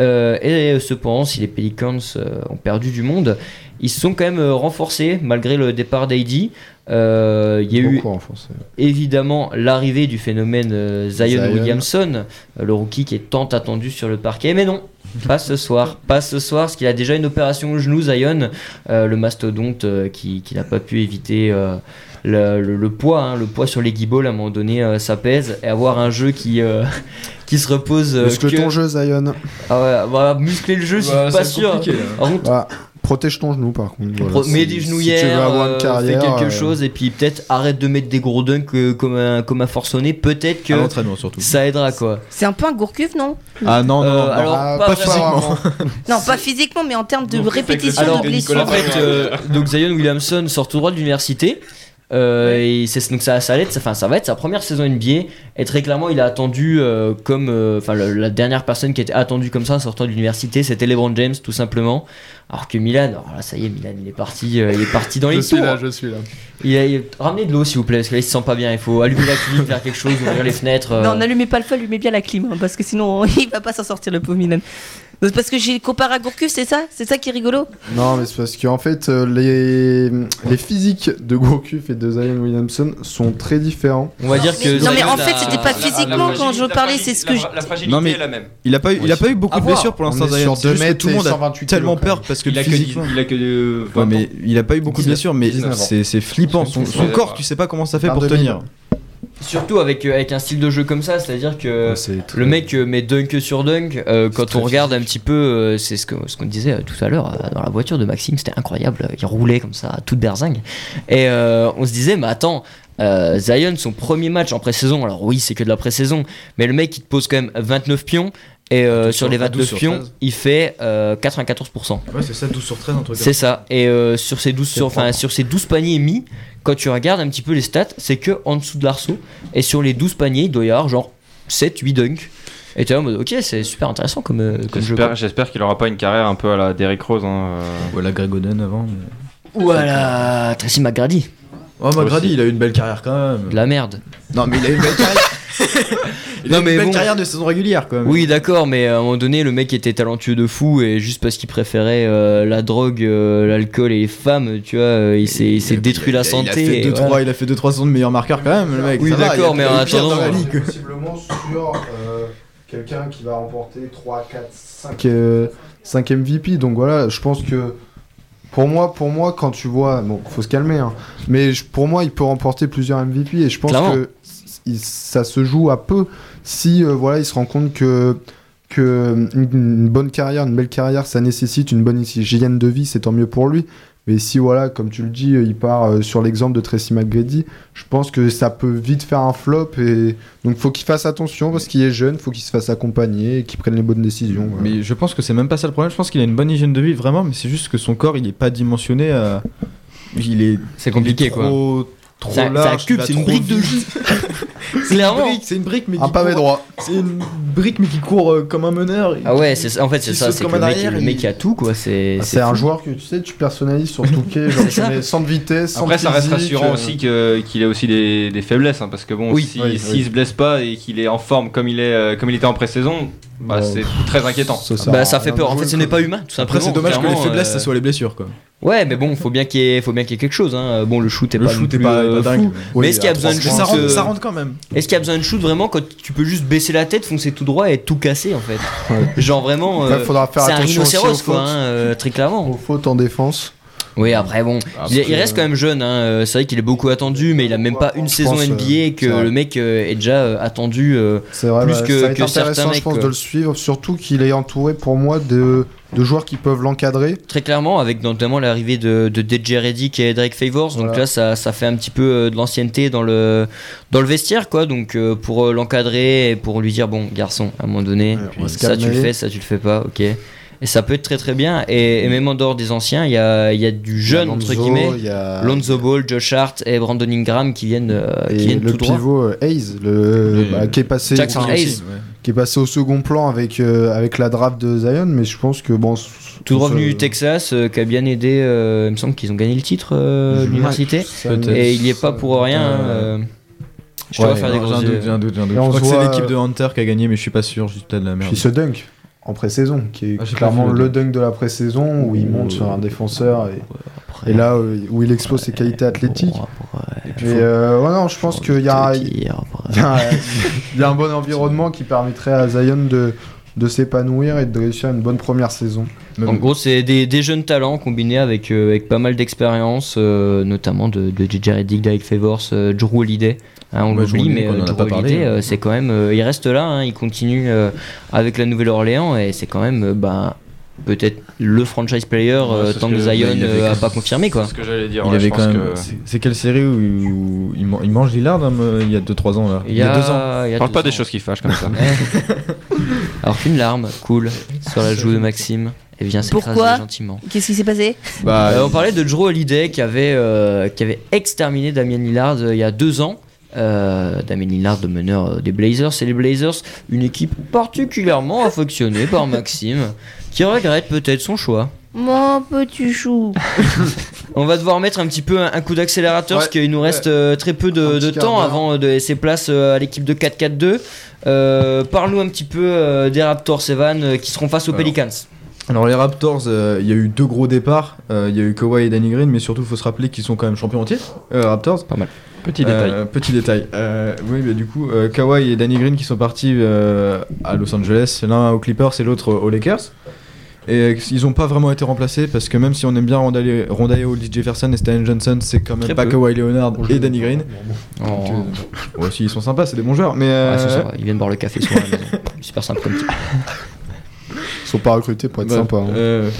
[SPEAKER 1] Euh, et cependant si les Pelicans euh, ont perdu du monde, ils se sont quand même euh, renforcés malgré le départ d'AD. Euh, Il y a eu
[SPEAKER 5] renforcé.
[SPEAKER 1] évidemment l'arrivée du phénomène euh, Zion,
[SPEAKER 5] Zion.
[SPEAKER 1] Williamson, euh, le rookie qui est tant attendu sur le parquet, mais non, pas ce soir, pas ce soir, parce qu'il a déjà une opération au genou, Zion, euh, le mastodonte euh, qui, qui n'a pas pu éviter euh, le, le- le poids, hein, le poids sur les guibolles à un moment donné, euh, ça pèse, et avoir un jeu qui, euh, qui se repose. euh,
[SPEAKER 5] Muscle
[SPEAKER 1] que-
[SPEAKER 5] ton jeu, Zion.
[SPEAKER 1] Ah ouais, muscler le jeu,
[SPEAKER 6] Bah,
[SPEAKER 1] pas
[SPEAKER 6] c'est
[SPEAKER 1] sûr.
[SPEAKER 6] compliqué, là.
[SPEAKER 1] Par contre,
[SPEAKER 5] Voilà. Protège ton genou, par contre. voilà.
[SPEAKER 1] Pro- mets des
[SPEAKER 5] si
[SPEAKER 1] genouillères,
[SPEAKER 5] tu veux avoir
[SPEAKER 1] euh,
[SPEAKER 5] une carrière,
[SPEAKER 1] fais quelque
[SPEAKER 5] euh,
[SPEAKER 1] chose et puis peut-être arrête de mettre des gros dunks euh, comme un, comme un forcené. Peut-être que
[SPEAKER 6] À surtout.
[SPEAKER 1] ça aidera quoi.
[SPEAKER 2] C'est un peu un Gourcuff, non?
[SPEAKER 6] Ah non, non,
[SPEAKER 1] Euh,
[SPEAKER 6] non.
[SPEAKER 1] alors,
[SPEAKER 5] Ah,
[SPEAKER 1] pas,
[SPEAKER 5] pas physiquement.
[SPEAKER 2] Non, pas physiquement, mais en termes de
[SPEAKER 3] Donc,
[SPEAKER 2] répétition
[SPEAKER 1] Alors,
[SPEAKER 2] de blessures.
[SPEAKER 1] En fait, euh, donc Zion Williamson sort tout droit de l'université. Euh, et c'est donc ça, ça, allait être- enfin, ça va être sa première saison NBA et très clairement il a attendu euh, comme euh, enfin la dernière personne qui était attendue comme ça en sortant de l'université c'était LeBron James tout simplement alors que Milan alors là ça y est Milan il est parti euh, il est parti dans
[SPEAKER 5] Je
[SPEAKER 1] les
[SPEAKER 5] suis
[SPEAKER 1] tours
[SPEAKER 5] là, je suis là.
[SPEAKER 1] il a, il- ramenez de l'eau s'il vous plaît parce que là il se sent pas bien il faut allumer la clim faire quelque chose ouvrir les fenêtres euh.
[SPEAKER 2] Non, n'allumez pas le feu, allumez bien la clim, hein, parce que sinon il va pas s'en sortir le pauvre Milan. Parce que j'ai comparé à Gourcuff, c'est ça? C'est ça qui est rigolo?
[SPEAKER 5] Non, mais c'est parce qu'en fait, euh, les, les physiques de Gourcuff et de Zion Williamson sont très différents.
[SPEAKER 1] on va dire que
[SPEAKER 2] Non, mais en fait, c'était pas physiquement quand je parlais, c'est ce que je-
[SPEAKER 3] La fragilité
[SPEAKER 6] Non, mais-
[SPEAKER 3] est la même.
[SPEAKER 6] Il a pas eu, il a pas eu beaucoup
[SPEAKER 1] À
[SPEAKER 6] de blessures pour l'instant. Zion.
[SPEAKER 5] sur
[SPEAKER 6] C'est
[SPEAKER 5] 2
[SPEAKER 6] juste que
[SPEAKER 5] mètres
[SPEAKER 6] tout le monde a
[SPEAKER 5] 128
[SPEAKER 6] tellement peur parce que
[SPEAKER 3] Il a que
[SPEAKER 6] physiquement.
[SPEAKER 3] il a que euh, 20
[SPEAKER 6] Ouais, mais il a pas eu beaucoup de
[SPEAKER 3] 19.
[SPEAKER 6] blessures, mais
[SPEAKER 3] 19 ans.
[SPEAKER 6] c'est c'est flippant. Son, corps, tu sais pas comment ça fait pour
[SPEAKER 5] 2000.
[SPEAKER 6] tenir.
[SPEAKER 1] Surtout avec, euh, avec un style de jeu comme ça c'est à dire que
[SPEAKER 5] Ouais,
[SPEAKER 1] Le mec euh, met dunk sur dunk. euh, quand on regarde un petit peu, euh, c'est ce qu'on ce qu'on disait tout à l'heure euh, dans la voiture de Maxime, c'était incroyable. Il roulait comme ça, toute berzingue. Et on se disait, mais attends, euh, Zion, son premier match en pré-saison, alors oui, c'est que de la pré-saison, mais le mec il te pose quand même 29 pions. Et euh,
[SPEAKER 6] 12
[SPEAKER 1] sur les
[SPEAKER 6] 12
[SPEAKER 1] 29
[SPEAKER 6] sur
[SPEAKER 1] pions,
[SPEAKER 6] 13.
[SPEAKER 1] il fait euh, 94%.
[SPEAKER 6] Ouais, c'est ça, 12 sur 13, un truc
[SPEAKER 1] C'est ça. Et euh, sur, ces 12, sur, enfin, sur ces 12 paniers mis, quand tu regardes un petit peu les stats, c'est que en dessous de l'arceau. Et sur les 12 paniers, il doit y avoir genre 7, 8 dunks. Et tu es en mode, ok, c'est super intéressant comme, euh, comme jeu.
[SPEAKER 3] J'espère, qu'il aura pas une carrière un peu à la Derrick Rose. Hein, euh.
[SPEAKER 6] Voilà, Greg Oden avant. mais-
[SPEAKER 1] Voilà, Tracy McGrady,
[SPEAKER 6] Oh, McGrady,
[SPEAKER 3] Aussi.
[SPEAKER 6] il a eu une belle carrière quand même.
[SPEAKER 1] de la merde.
[SPEAKER 6] Non, mais il a eu une belle carrière. il
[SPEAKER 1] Non,
[SPEAKER 6] a eu
[SPEAKER 1] mais
[SPEAKER 6] une belle
[SPEAKER 1] bon.
[SPEAKER 6] carrière de saison régulière quand même.
[SPEAKER 1] Oui, d'accord, mais à un moment donné, le mec était talentueux de fou et juste parce qu'il préférait euh, la drogue, euh, l'alcool et les femmes, tu vois, euh, il s'est il s'est
[SPEAKER 6] Et
[SPEAKER 1] détruit la santé.
[SPEAKER 6] Il a fait
[SPEAKER 1] et
[SPEAKER 6] 2-3
[SPEAKER 1] voilà.
[SPEAKER 6] il a fait 2-3 saisons de meilleur marqueur quand même, le mec.
[SPEAKER 1] Oui, d'accord, mais
[SPEAKER 6] il a
[SPEAKER 1] en attendant.
[SPEAKER 5] Possiblement sur euh, quelqu'un qui va remporter 3, 4, 5, 5 MVP. Donc voilà, je pense que pour moi, pour moi, quand tu vois, bon, faut se calmer, hein, mais je- pour moi, il peut remporter plusieurs MVP et je pense
[SPEAKER 1] Clairement.
[SPEAKER 5] que il- ça se joue à peu si euh, voilà, il se rend compte que que une, une bonne carrière, une belle carrière, ça nécessite une bonne hygiène de vie, c'est tant mieux pour lui. Mais si voilà, comme tu le dis, il part euh, sur l'exemple de Tracy McGrady, je pense que ça peut vite faire un flop et donc faut qu'il fasse attention parce qu'il est jeune, faut qu'il se fasse accompagner et qu'il prenne les bonnes décisions. voilà.
[SPEAKER 6] Mais je pense que c'est même pas ça le problème. Je pense qu'il a une bonne hygiène de vie vraiment, mais c'est juste que son corps il est pas dimensionné à. Il est,
[SPEAKER 1] C'est compliqué
[SPEAKER 6] il est
[SPEAKER 1] quoi.
[SPEAKER 6] trop, trop
[SPEAKER 1] C'est un- c'est un
[SPEAKER 6] large.
[SPEAKER 1] cube, c'est une
[SPEAKER 6] trop
[SPEAKER 1] brique de jus.
[SPEAKER 6] C'est une
[SPEAKER 1] Clairement.
[SPEAKER 6] brique, c'est une brique, mais
[SPEAKER 5] un
[SPEAKER 6] qui
[SPEAKER 5] pavé
[SPEAKER 6] court-
[SPEAKER 5] droit.
[SPEAKER 6] C'est une brique, mais qui court euh, comme un meneur.
[SPEAKER 1] Ah ouais, c'est ça- en fait c'est
[SPEAKER 6] Il
[SPEAKER 1] ça, c'est que le
[SPEAKER 6] un
[SPEAKER 1] mec,
[SPEAKER 6] arrière,
[SPEAKER 1] le
[SPEAKER 6] il-
[SPEAKER 1] mec qui a tout quoi. C'est
[SPEAKER 5] C'est un joueur que tu sais, tu personnalises sur Touquet, genre tu mets sans de vitesse, sans
[SPEAKER 3] Après, ça reste rassurant
[SPEAKER 5] euh,
[SPEAKER 3] aussi que- qu'il ait aussi des, des faiblesses, hein, parce que bon,
[SPEAKER 1] Oui,
[SPEAKER 3] si-
[SPEAKER 5] oui,
[SPEAKER 3] s'il
[SPEAKER 5] oui.
[SPEAKER 3] se blesse pas et qu'il est en forme comme il est, euh, comme il était en pré-saison, bah,
[SPEAKER 5] Bon,
[SPEAKER 3] c'est très inquiétant.
[SPEAKER 5] ça sert
[SPEAKER 1] Bah ça fait peur. En fait, ce n'est pas humain. Tout
[SPEAKER 6] Après, c'est dommage que les faiblesses,
[SPEAKER 1] euh,
[SPEAKER 6] ça soit les blessures quoi.
[SPEAKER 1] Ouais, mais bon, faut bien qu'il y ait, faut bien qu'il y ait quelque chose. Hein. Bon, le shoot est
[SPEAKER 6] Le
[SPEAKER 1] pas
[SPEAKER 6] shoot
[SPEAKER 1] non
[SPEAKER 6] est pas,
[SPEAKER 1] euh,
[SPEAKER 6] dingue.
[SPEAKER 1] fou.
[SPEAKER 5] Oui,
[SPEAKER 1] mais est-ce qu'il y a besoin de shoot
[SPEAKER 6] ça rentre,
[SPEAKER 1] euh,
[SPEAKER 6] ça rentre quand même.
[SPEAKER 1] Est-ce qu'il y a besoin de shoot vraiment quand tu peux juste baisser la tête, foncer tout droit et tout casser en fait
[SPEAKER 5] Ouais.
[SPEAKER 1] Genre vraiment. Euh,
[SPEAKER 5] faudra faire
[SPEAKER 1] c'est un rhinocéros quoi, hein, euh, très clairement.
[SPEAKER 5] Aux fautes en défense.
[SPEAKER 1] Oui, après bon, il, il
[SPEAKER 5] que-
[SPEAKER 1] reste quand même jeune. Hein. euh, C'est vrai qu'il est beaucoup attendu, mais il a même pas une
[SPEAKER 5] Je
[SPEAKER 1] saison
[SPEAKER 5] pense, euh,
[SPEAKER 1] NBA et que
[SPEAKER 5] c'est vrai.
[SPEAKER 1] le mec euh, est déjà euh, attendu. euh,
[SPEAKER 5] vrai,
[SPEAKER 1] Plus
[SPEAKER 5] bah,
[SPEAKER 1] que-
[SPEAKER 5] ça va être
[SPEAKER 1] que certains
[SPEAKER 5] intéressant, je
[SPEAKER 1] mecs,
[SPEAKER 5] pense,
[SPEAKER 1] quoi.
[SPEAKER 5] de le suivre, surtout qu'il est entouré pour moi de, de joueurs qui peuvent l'encadrer.
[SPEAKER 1] Très clairement, avec notamment l'arrivée de, de DJ Reddick et Drake Favors. Donc
[SPEAKER 5] Voilà.
[SPEAKER 1] là, ça, ça fait un petit peu euh, de l'ancienneté dans le, dans le vestiaire, quoi. Donc euh, pour euh, l'encadrer et pour lui dire, bon, garçon, à un moment donné,
[SPEAKER 5] Ouais,
[SPEAKER 1] ça tu le fais, ça tu le fais pas, ok. Et ça peut être très très bien. Et, et même en dehors des anciens, il y a, il y a du jeune, entre
[SPEAKER 5] Lonzo,
[SPEAKER 1] guillemets.
[SPEAKER 5] il y a-
[SPEAKER 1] Lonzo Ball, Josh Hart et Brandon Ingram qui viennent, euh, qui viennent
[SPEAKER 5] le
[SPEAKER 1] tout droit.
[SPEAKER 5] pivot euh, Hayes, le, bah, qui est passé
[SPEAKER 1] Jackson Hayes.
[SPEAKER 5] qui est passé au second plan avec euh, avec la draft de Zion, mais je pense que bon.
[SPEAKER 1] Tout droit
[SPEAKER 5] ça-
[SPEAKER 1] venu du Texas, euh, qui a bien aidé. euh, il me semble qu'ils ont gagné le titre, euh,
[SPEAKER 5] Ouais,
[SPEAKER 1] l'université. Et il y est pas pour rien. hein,
[SPEAKER 6] Euh,
[SPEAKER 1] euh, je te vois
[SPEAKER 6] Ouais,
[SPEAKER 1] faire des gros
[SPEAKER 6] j'ai un doute, un doute, Je crois que
[SPEAKER 5] se
[SPEAKER 6] c'est l'équipe
[SPEAKER 5] euh,
[SPEAKER 6] de Hunter qui a gagné, mais je suis pas sûr, je dis peut-être de la merde.
[SPEAKER 5] Puis ce dunk en pré-saison, qui est
[SPEAKER 6] Ah,
[SPEAKER 5] clairement
[SPEAKER 6] le dunk.
[SPEAKER 5] dunk de la pré-saison où il monte sur un défenseur et, et là euh, où il expose ses qualités athlétiques. Et euh, ouais, non, je pense qu'il y a un bon environnement qui permettrait à Zion de, de s'épanouir et de réussir une bonne première saison.
[SPEAKER 1] En gros, c'est des, des jeunes talents combinés avec, euh, avec pas mal d'expérience, euh, notamment de, de JJ Redick, Derek Favors, euh, Drew Holiday. Hein, on
[SPEAKER 6] Drew
[SPEAKER 1] l'oublie, mais
[SPEAKER 6] a
[SPEAKER 1] Drew Holiday,
[SPEAKER 6] hein.
[SPEAKER 1] euh, c'est quand même, euh, il reste là, hein, il continue euh, avec la Nouvelle-Orléans et c'est quand même, euh, bah, peut-être le franchise player euh,
[SPEAKER 3] Ouais, c'est
[SPEAKER 1] tant que
[SPEAKER 3] que-
[SPEAKER 1] Zion
[SPEAKER 6] avait
[SPEAKER 1] euh, pas confirmé quoi.
[SPEAKER 3] C'est ce que j'allais dire.
[SPEAKER 6] Il
[SPEAKER 3] ouais,
[SPEAKER 6] avait
[SPEAKER 3] je
[SPEAKER 6] quand
[SPEAKER 3] pense
[SPEAKER 6] même.
[SPEAKER 3] que-
[SPEAKER 6] c'est- C'est quelle série où, où il, man- il mange Lillard hein, me- il y a 2-3 ans là
[SPEAKER 1] Il y a,
[SPEAKER 6] 2 ans.
[SPEAKER 1] il y a
[SPEAKER 3] Parle
[SPEAKER 1] deux
[SPEAKER 3] pas des choses qui fâchent comme ça.
[SPEAKER 1] Alors qu'une larme coule sur la joue de Maxime et vient s'écraser
[SPEAKER 2] Pourquoi
[SPEAKER 1] gentiment.
[SPEAKER 2] Qu'est-ce qui s'est passé
[SPEAKER 6] Bah,
[SPEAKER 1] Euh, on parlait de Drew Holiday qui avait, euh, qui avait exterminé Damien Lillard euh, il y a deux ans. Euh, Damien Lillard, le meneur euh, des Blazers. Et les Blazers, une équipe particulièrement affectionnée par Maxime, qui regrette peut-être son choix.
[SPEAKER 2] Mon petit chou.
[SPEAKER 1] On va devoir mettre un petit peu un, un coup d'accélérateur
[SPEAKER 5] Ouais,
[SPEAKER 1] parce qu'il nous reste euh, très peu de, temps avant de laisser place euh, à l'équipe de 4-4-2. Euh, Parle-nous un petit peu euh, des Raptors, Evan, euh, qui seront face aux
[SPEAKER 6] Alors.
[SPEAKER 1] Pelicans.
[SPEAKER 6] Alors les Raptors, euh, il y a eu deux gros départs. Euh, Il y a eu Kawhi et Danny Green, mais surtout il faut se rappeler qu'ils sont quand même champions en titre. Euh, Raptors.
[SPEAKER 3] Pas mal. Petit détail.
[SPEAKER 6] Euh, petit détail. Euh, oui, mais du coup, euh, Kawhi et Danny Green qui sont partis euh, à Los Angeles, l'un aux Clippers et l'autre aux Lakers. Et euh, ils n'ont pas vraiment été remplacés parce que même si on aime bien Rondae Rondae Hollis Jefferson et Stan Johnson, c'est quand même
[SPEAKER 1] Très
[SPEAKER 6] pas
[SPEAKER 1] peu.
[SPEAKER 6] Kawhi Leonard et Danny Green.
[SPEAKER 1] Oh.
[SPEAKER 6] Donc, euh, ouais, si, ils sont sympas, c'est des bons joueurs. Mais euh,
[SPEAKER 1] ça, ils viennent boire le café soir à la maison. Super simple comme type.
[SPEAKER 5] Ils sont pas recrutés pour être
[SPEAKER 6] bah,
[SPEAKER 5] sympas. hein.
[SPEAKER 6] euh,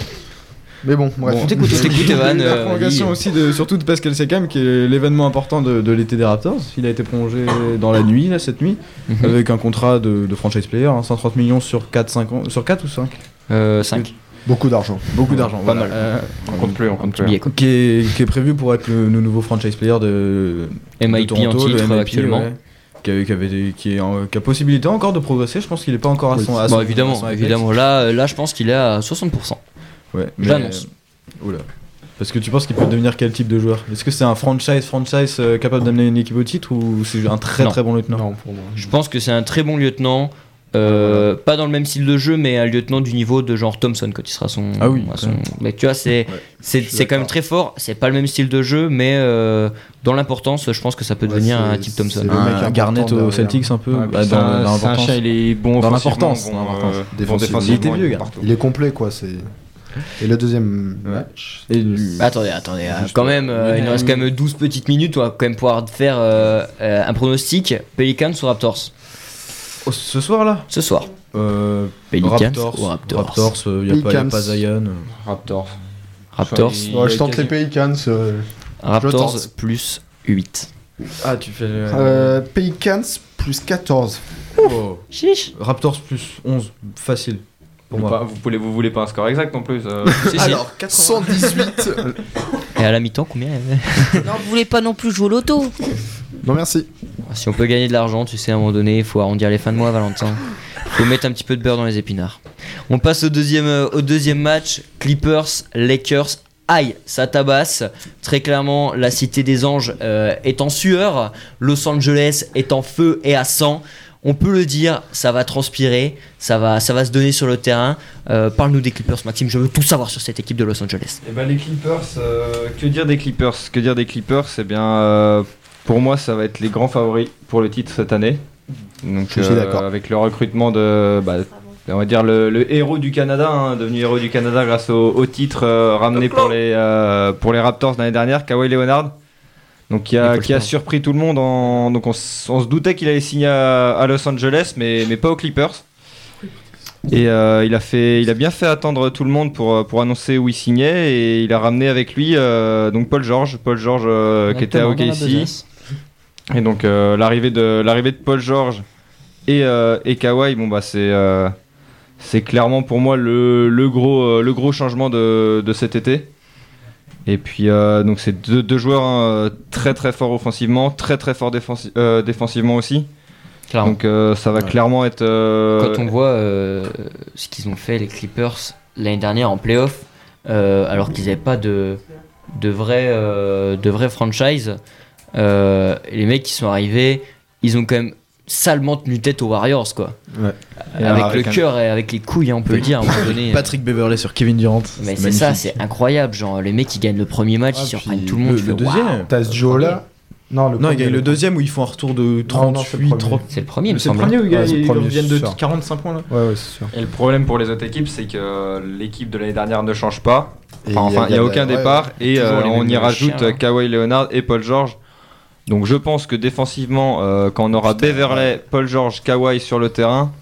[SPEAKER 5] Mais bon, bref.
[SPEAKER 1] On t'écoute, t'écoute, Evan.
[SPEAKER 6] la
[SPEAKER 1] euh,
[SPEAKER 6] prolongation aussi, de, surtout de Pascal Siakam, qui est l'événement important de, de l'été des Raptors. Il a été prolongé dans la nuit, là, cette nuit,
[SPEAKER 1] Mhm.
[SPEAKER 6] avec un contrat de, de franchise player, hein, 130 millions sur 4, 5 ans, sur 4 ou 5
[SPEAKER 1] Euh, 5.
[SPEAKER 5] Beaucoup d'argent.
[SPEAKER 6] Beaucoup d'argent,
[SPEAKER 1] Pas
[SPEAKER 6] voilà.
[SPEAKER 1] mal.
[SPEAKER 6] Euh,
[SPEAKER 3] On compte plus, on compte plus.
[SPEAKER 1] Billet, quoi.
[SPEAKER 6] qui, est, qui est prévu pour être le, le nouveau franchise player de, de
[SPEAKER 1] MIP
[SPEAKER 6] Toronto,
[SPEAKER 1] titre
[SPEAKER 6] MIP,
[SPEAKER 1] actuellement.
[SPEAKER 6] ouais. Qui, a, qui, avait, qui, est en- qui a possibilité encore de progresser. Je pense qu'il est pas encore à
[SPEAKER 5] Oui.
[SPEAKER 6] son. à son-
[SPEAKER 1] Bon,
[SPEAKER 6] à
[SPEAKER 1] évidemment,
[SPEAKER 6] son
[SPEAKER 1] évidemment. Là, euh, là, je pense qu'il est à 60%.
[SPEAKER 6] Ouais, mais-
[SPEAKER 1] J'annonce.
[SPEAKER 6] Oula. Parce que tu penses qu'il peut devenir quel type de joueur? Est-ce que c'est un franchise franchise euh, capable d'amener une équipe au titre ou c'est un très
[SPEAKER 1] Non.
[SPEAKER 6] très bon lieutenant?
[SPEAKER 5] Non, pour moi.
[SPEAKER 1] Je pense que c'est un très bon lieutenant. Euh, Pas dans le même style de jeu, mais un lieutenant du niveau de genre Thompson quand il sera son.
[SPEAKER 6] Ah oui,
[SPEAKER 1] son-. Mais tu vois, c'est
[SPEAKER 5] suis
[SPEAKER 1] c'est quand même très fort. C'est pas le même style de jeu, mais euh, dans l'importance, je pense que ça peut
[SPEAKER 5] Ouais,
[SPEAKER 1] devenir un type Thompson.
[SPEAKER 5] c'est le
[SPEAKER 6] Un
[SPEAKER 5] mec important
[SPEAKER 6] Garnett aux
[SPEAKER 5] derrière.
[SPEAKER 6] Celtics un peu
[SPEAKER 3] Ouais,
[SPEAKER 6] bah, dans
[SPEAKER 3] un- un chien, il est bon
[SPEAKER 6] Dans l'importance,
[SPEAKER 3] bon,
[SPEAKER 6] dans
[SPEAKER 3] euh,
[SPEAKER 6] Il était vieux.
[SPEAKER 5] Il est complet, quoi. C'est. Et le deuxième
[SPEAKER 6] Ouais.
[SPEAKER 5] match.
[SPEAKER 6] Et lui-
[SPEAKER 1] Bah, attendez, attendez,
[SPEAKER 6] Juste,
[SPEAKER 1] quand même, euh, il nous reste quand même 12 petites minutes. On va quand même pouvoir faire euh, euh, un pronostic Pelicans ou Raptors?
[SPEAKER 6] Oh, ce soir là
[SPEAKER 1] ce soir.
[SPEAKER 6] euh,
[SPEAKER 1] Pelicans
[SPEAKER 6] Raptors.
[SPEAKER 1] ou Raptors
[SPEAKER 6] Raptors, il n'y a, pas- y a
[SPEAKER 5] Pelicans.
[SPEAKER 6] pas Zion.
[SPEAKER 3] Raptors.
[SPEAKER 1] Raptors,
[SPEAKER 3] Il-
[SPEAKER 5] Ouais, je tente les Pelicans. euh,
[SPEAKER 1] Raptors
[SPEAKER 5] tente.
[SPEAKER 1] plus 8.
[SPEAKER 6] Ah, tu fais.
[SPEAKER 5] euh, Pelicans plus 14.
[SPEAKER 6] oh.
[SPEAKER 1] Chiche.
[SPEAKER 6] Raptors plus 11, facile. Pour
[SPEAKER 3] Vous,
[SPEAKER 6] moi.
[SPEAKER 3] pas- vous voulez, vous voulez pas un score exact non plus euh,
[SPEAKER 1] Si, si.
[SPEAKER 5] Alors, 118.
[SPEAKER 1] Et à la mi-temps, combien
[SPEAKER 2] Non, vous voulez pas non plus jouer au loto
[SPEAKER 5] non, merci.
[SPEAKER 1] Si on peut gagner de l'argent, tu sais, à un moment donné, il faut arrondir les fins de mois, Valentin. faut mettre un petit peu de beurre dans les épinards. On passe au deuxième, euh, au deuxième match Clippers, Lakers. Aïe, ça tabasse. Très clairement, la cité des anges euh, est en sueur. Los Angeles est en feu et à sang. On peut le dire, ça va transpirer, ça va, ça va se donner sur le terrain. Euh, Parle-nous des Clippers, Maxime. Je veux tout savoir sur cette équipe de Los Angeles.
[SPEAKER 3] Eh ben, les Clippers, euh, que dire des Clippers? Que dire des Clippers? Eh bien, euh, pour moi, ça va être les grands favoris pour le titre cette année. Donc,
[SPEAKER 5] Je suis d'accord.
[SPEAKER 3] Avec le recrutement de, bah, on va dire le, le héros du Canada, hein, devenu héros du Canada grâce au, au titre euh, ramené pour les euh, pour les Raptors l'année dernière, Kawhi Leonard. Donc qui a, qui a surpris tout le monde. En, donc on, se doutait qu'il allait signer à, à Los Angeles, mais, mais pas aux Clippers. Et euh, il, a fait, il a bien fait attendre tout le monde pour, euh, pour annoncer où il signait et il a ramené avec lui euh, donc Paul George, Paul George euh, qui était à OKC. Et donc l'arrivée de l'arrivée de Paul George et, et Kawhi, bon bah c'est c'est clairement pour moi le, le gros, le gros changement de, de cet été. Et puis, euh, donc c'est deux, deux joueurs hein, très très forts offensivement, très très forts défensi- euh, défensivement aussi.
[SPEAKER 1] Clairement.
[SPEAKER 3] Donc euh, ça va
[SPEAKER 5] Ouais.
[SPEAKER 3] clairement être. euh,
[SPEAKER 1] Quand on voit euh, ce qu'ils ont fait, les Clippers, l'année dernière en playoff, euh, alors qu'ils n'avaient pas de, de vrai, euh, de vrai franchise, euh, les mecs qui sont arrivés, ils ont quand même salement tenu tête aux Warriors, quoi.
[SPEAKER 5] Ouais.
[SPEAKER 1] Avec
[SPEAKER 3] avec
[SPEAKER 1] le
[SPEAKER 3] un-
[SPEAKER 1] cœur et avec les couilles, hein, on peut le dire à un moment donné.
[SPEAKER 6] Patrick Beverley sur Kevin Durant.
[SPEAKER 1] Mais c'est ça, c'est incroyable. Genre, les mecs qui gagnent le premier match,
[SPEAKER 5] Ah,
[SPEAKER 1] ils surprennent tout le monde.
[SPEAKER 6] Le,
[SPEAKER 1] tu
[SPEAKER 6] le deuxième.
[SPEAKER 1] waouh.
[SPEAKER 5] T'as ce duo-là Non, le
[SPEAKER 6] Non, il
[SPEAKER 5] premier,
[SPEAKER 6] gagne le deuxième où ils font un retour de
[SPEAKER 5] non, c'est le
[SPEAKER 6] 38,
[SPEAKER 5] premier.
[SPEAKER 6] 30.
[SPEAKER 1] C'est le premier,
[SPEAKER 6] C'est le premier où ils
[SPEAKER 5] c'est
[SPEAKER 6] de
[SPEAKER 5] sûr.
[SPEAKER 6] 45 points là
[SPEAKER 5] Ouais, ouais, c'est sûr.
[SPEAKER 3] Et le problème pour les autres équipes, c'est que l'équipe de l'année dernière ne change pas.
[SPEAKER 5] Et
[SPEAKER 3] Enfin, il n'y a, aucun
[SPEAKER 5] ouais,
[SPEAKER 3] départ. Et euh, on y rajoute
[SPEAKER 1] hein.
[SPEAKER 3] Kawhi Leonard et Paul George. Donc je pense que défensivement, euh, quand on aura Beverley, Paul George, Kawhi sur le terrain,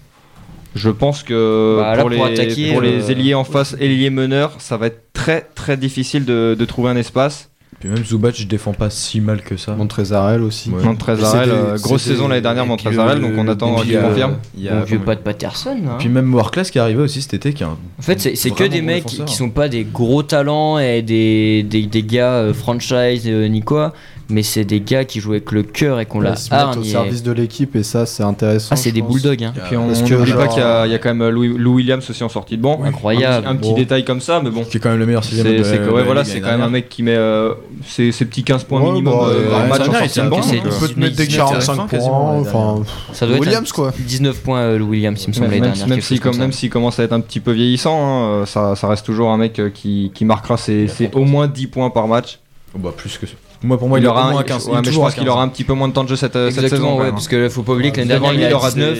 [SPEAKER 3] je pense que
[SPEAKER 1] Bah, là,
[SPEAKER 3] pour, les,
[SPEAKER 1] attaquer,
[SPEAKER 3] pour les
[SPEAKER 1] euh,
[SPEAKER 3] ailiers en face, ailiers meneurs, ça va être très très difficile de, de trouver un espace.
[SPEAKER 6] Puis même Zubac, je défends pas si mal que ça.
[SPEAKER 5] Montrezarel aussi.
[SPEAKER 6] Ouais.
[SPEAKER 3] Montrezarel, euh, grosse saison l'année dernière, Montrezarel, donc on attend qu'il confirme.
[SPEAKER 6] Il y a
[SPEAKER 1] Mon vieux
[SPEAKER 6] comment-
[SPEAKER 1] pote Patterson. hein.
[SPEAKER 6] Puis même Warclass qui est arrivé aussi cet été qui
[SPEAKER 1] En fait, c'est que des
[SPEAKER 6] bon
[SPEAKER 1] mecs
[SPEAKER 6] défenseur.
[SPEAKER 1] qui sont pas des gros talents et des, des, des gars euh, franchise euh, ni quoi, mais c'est des gars qui jouent avec le cœur et qu'on la
[SPEAKER 5] Ils se mettent au
[SPEAKER 1] hargne. et-
[SPEAKER 5] service de l'équipe et ça, c'est intéressant.
[SPEAKER 1] Ah, c'est des
[SPEAKER 5] pense.
[SPEAKER 1] bulldogs. Hein.
[SPEAKER 3] Et puis on n'oublie pas qu'il y, a- il y a quand même Louis, Lou Williams aussi en sortie de banc.
[SPEAKER 1] Incroyable.
[SPEAKER 3] Un petit, un petit
[SPEAKER 5] Bon.
[SPEAKER 3] détail comme ça, mais bon.
[SPEAKER 6] qui est quand même le meilleur sixième
[SPEAKER 3] C'est
[SPEAKER 6] de- de
[SPEAKER 3] ouais,
[SPEAKER 6] la
[SPEAKER 3] voilà, c'est quand même un mec qui met euh, ses, ses petits 15 points
[SPEAKER 5] Ouais,
[SPEAKER 3] minimum
[SPEAKER 5] bah,
[SPEAKER 3] euh,
[SPEAKER 5] ouais,
[SPEAKER 3] par
[SPEAKER 6] ouais,
[SPEAKER 3] match en sortie de
[SPEAKER 1] il
[SPEAKER 3] banc. euh,
[SPEAKER 5] peut te mettre des
[SPEAKER 6] 19,
[SPEAKER 5] 45
[SPEAKER 6] quasiment,
[SPEAKER 5] points.
[SPEAKER 1] Ça doit
[SPEAKER 5] Williams, quoi.
[SPEAKER 1] un 19 points euh, Lou Williams, il me semble,
[SPEAKER 3] Même,
[SPEAKER 1] dernière.
[SPEAKER 3] même s'il commence à être un petit peu vieillissant, hein, euh, ça, reste toujours un mec qui, marquera ses, ses au moins 10 points par match.
[SPEAKER 6] Oh, bah, plus que ça. Moi, pour moi, il,
[SPEAKER 3] il
[SPEAKER 6] aura
[SPEAKER 3] aura
[SPEAKER 6] au
[SPEAKER 3] un,
[SPEAKER 6] moins 15.
[SPEAKER 3] ouais, mais je pense qu'il aura un petit peu moins de temps de jeu cette, euh, cette saison.
[SPEAKER 1] ouais, parce que faut pas oublier que l'année
[SPEAKER 3] Devant
[SPEAKER 1] dernière il
[SPEAKER 3] aura
[SPEAKER 1] 19.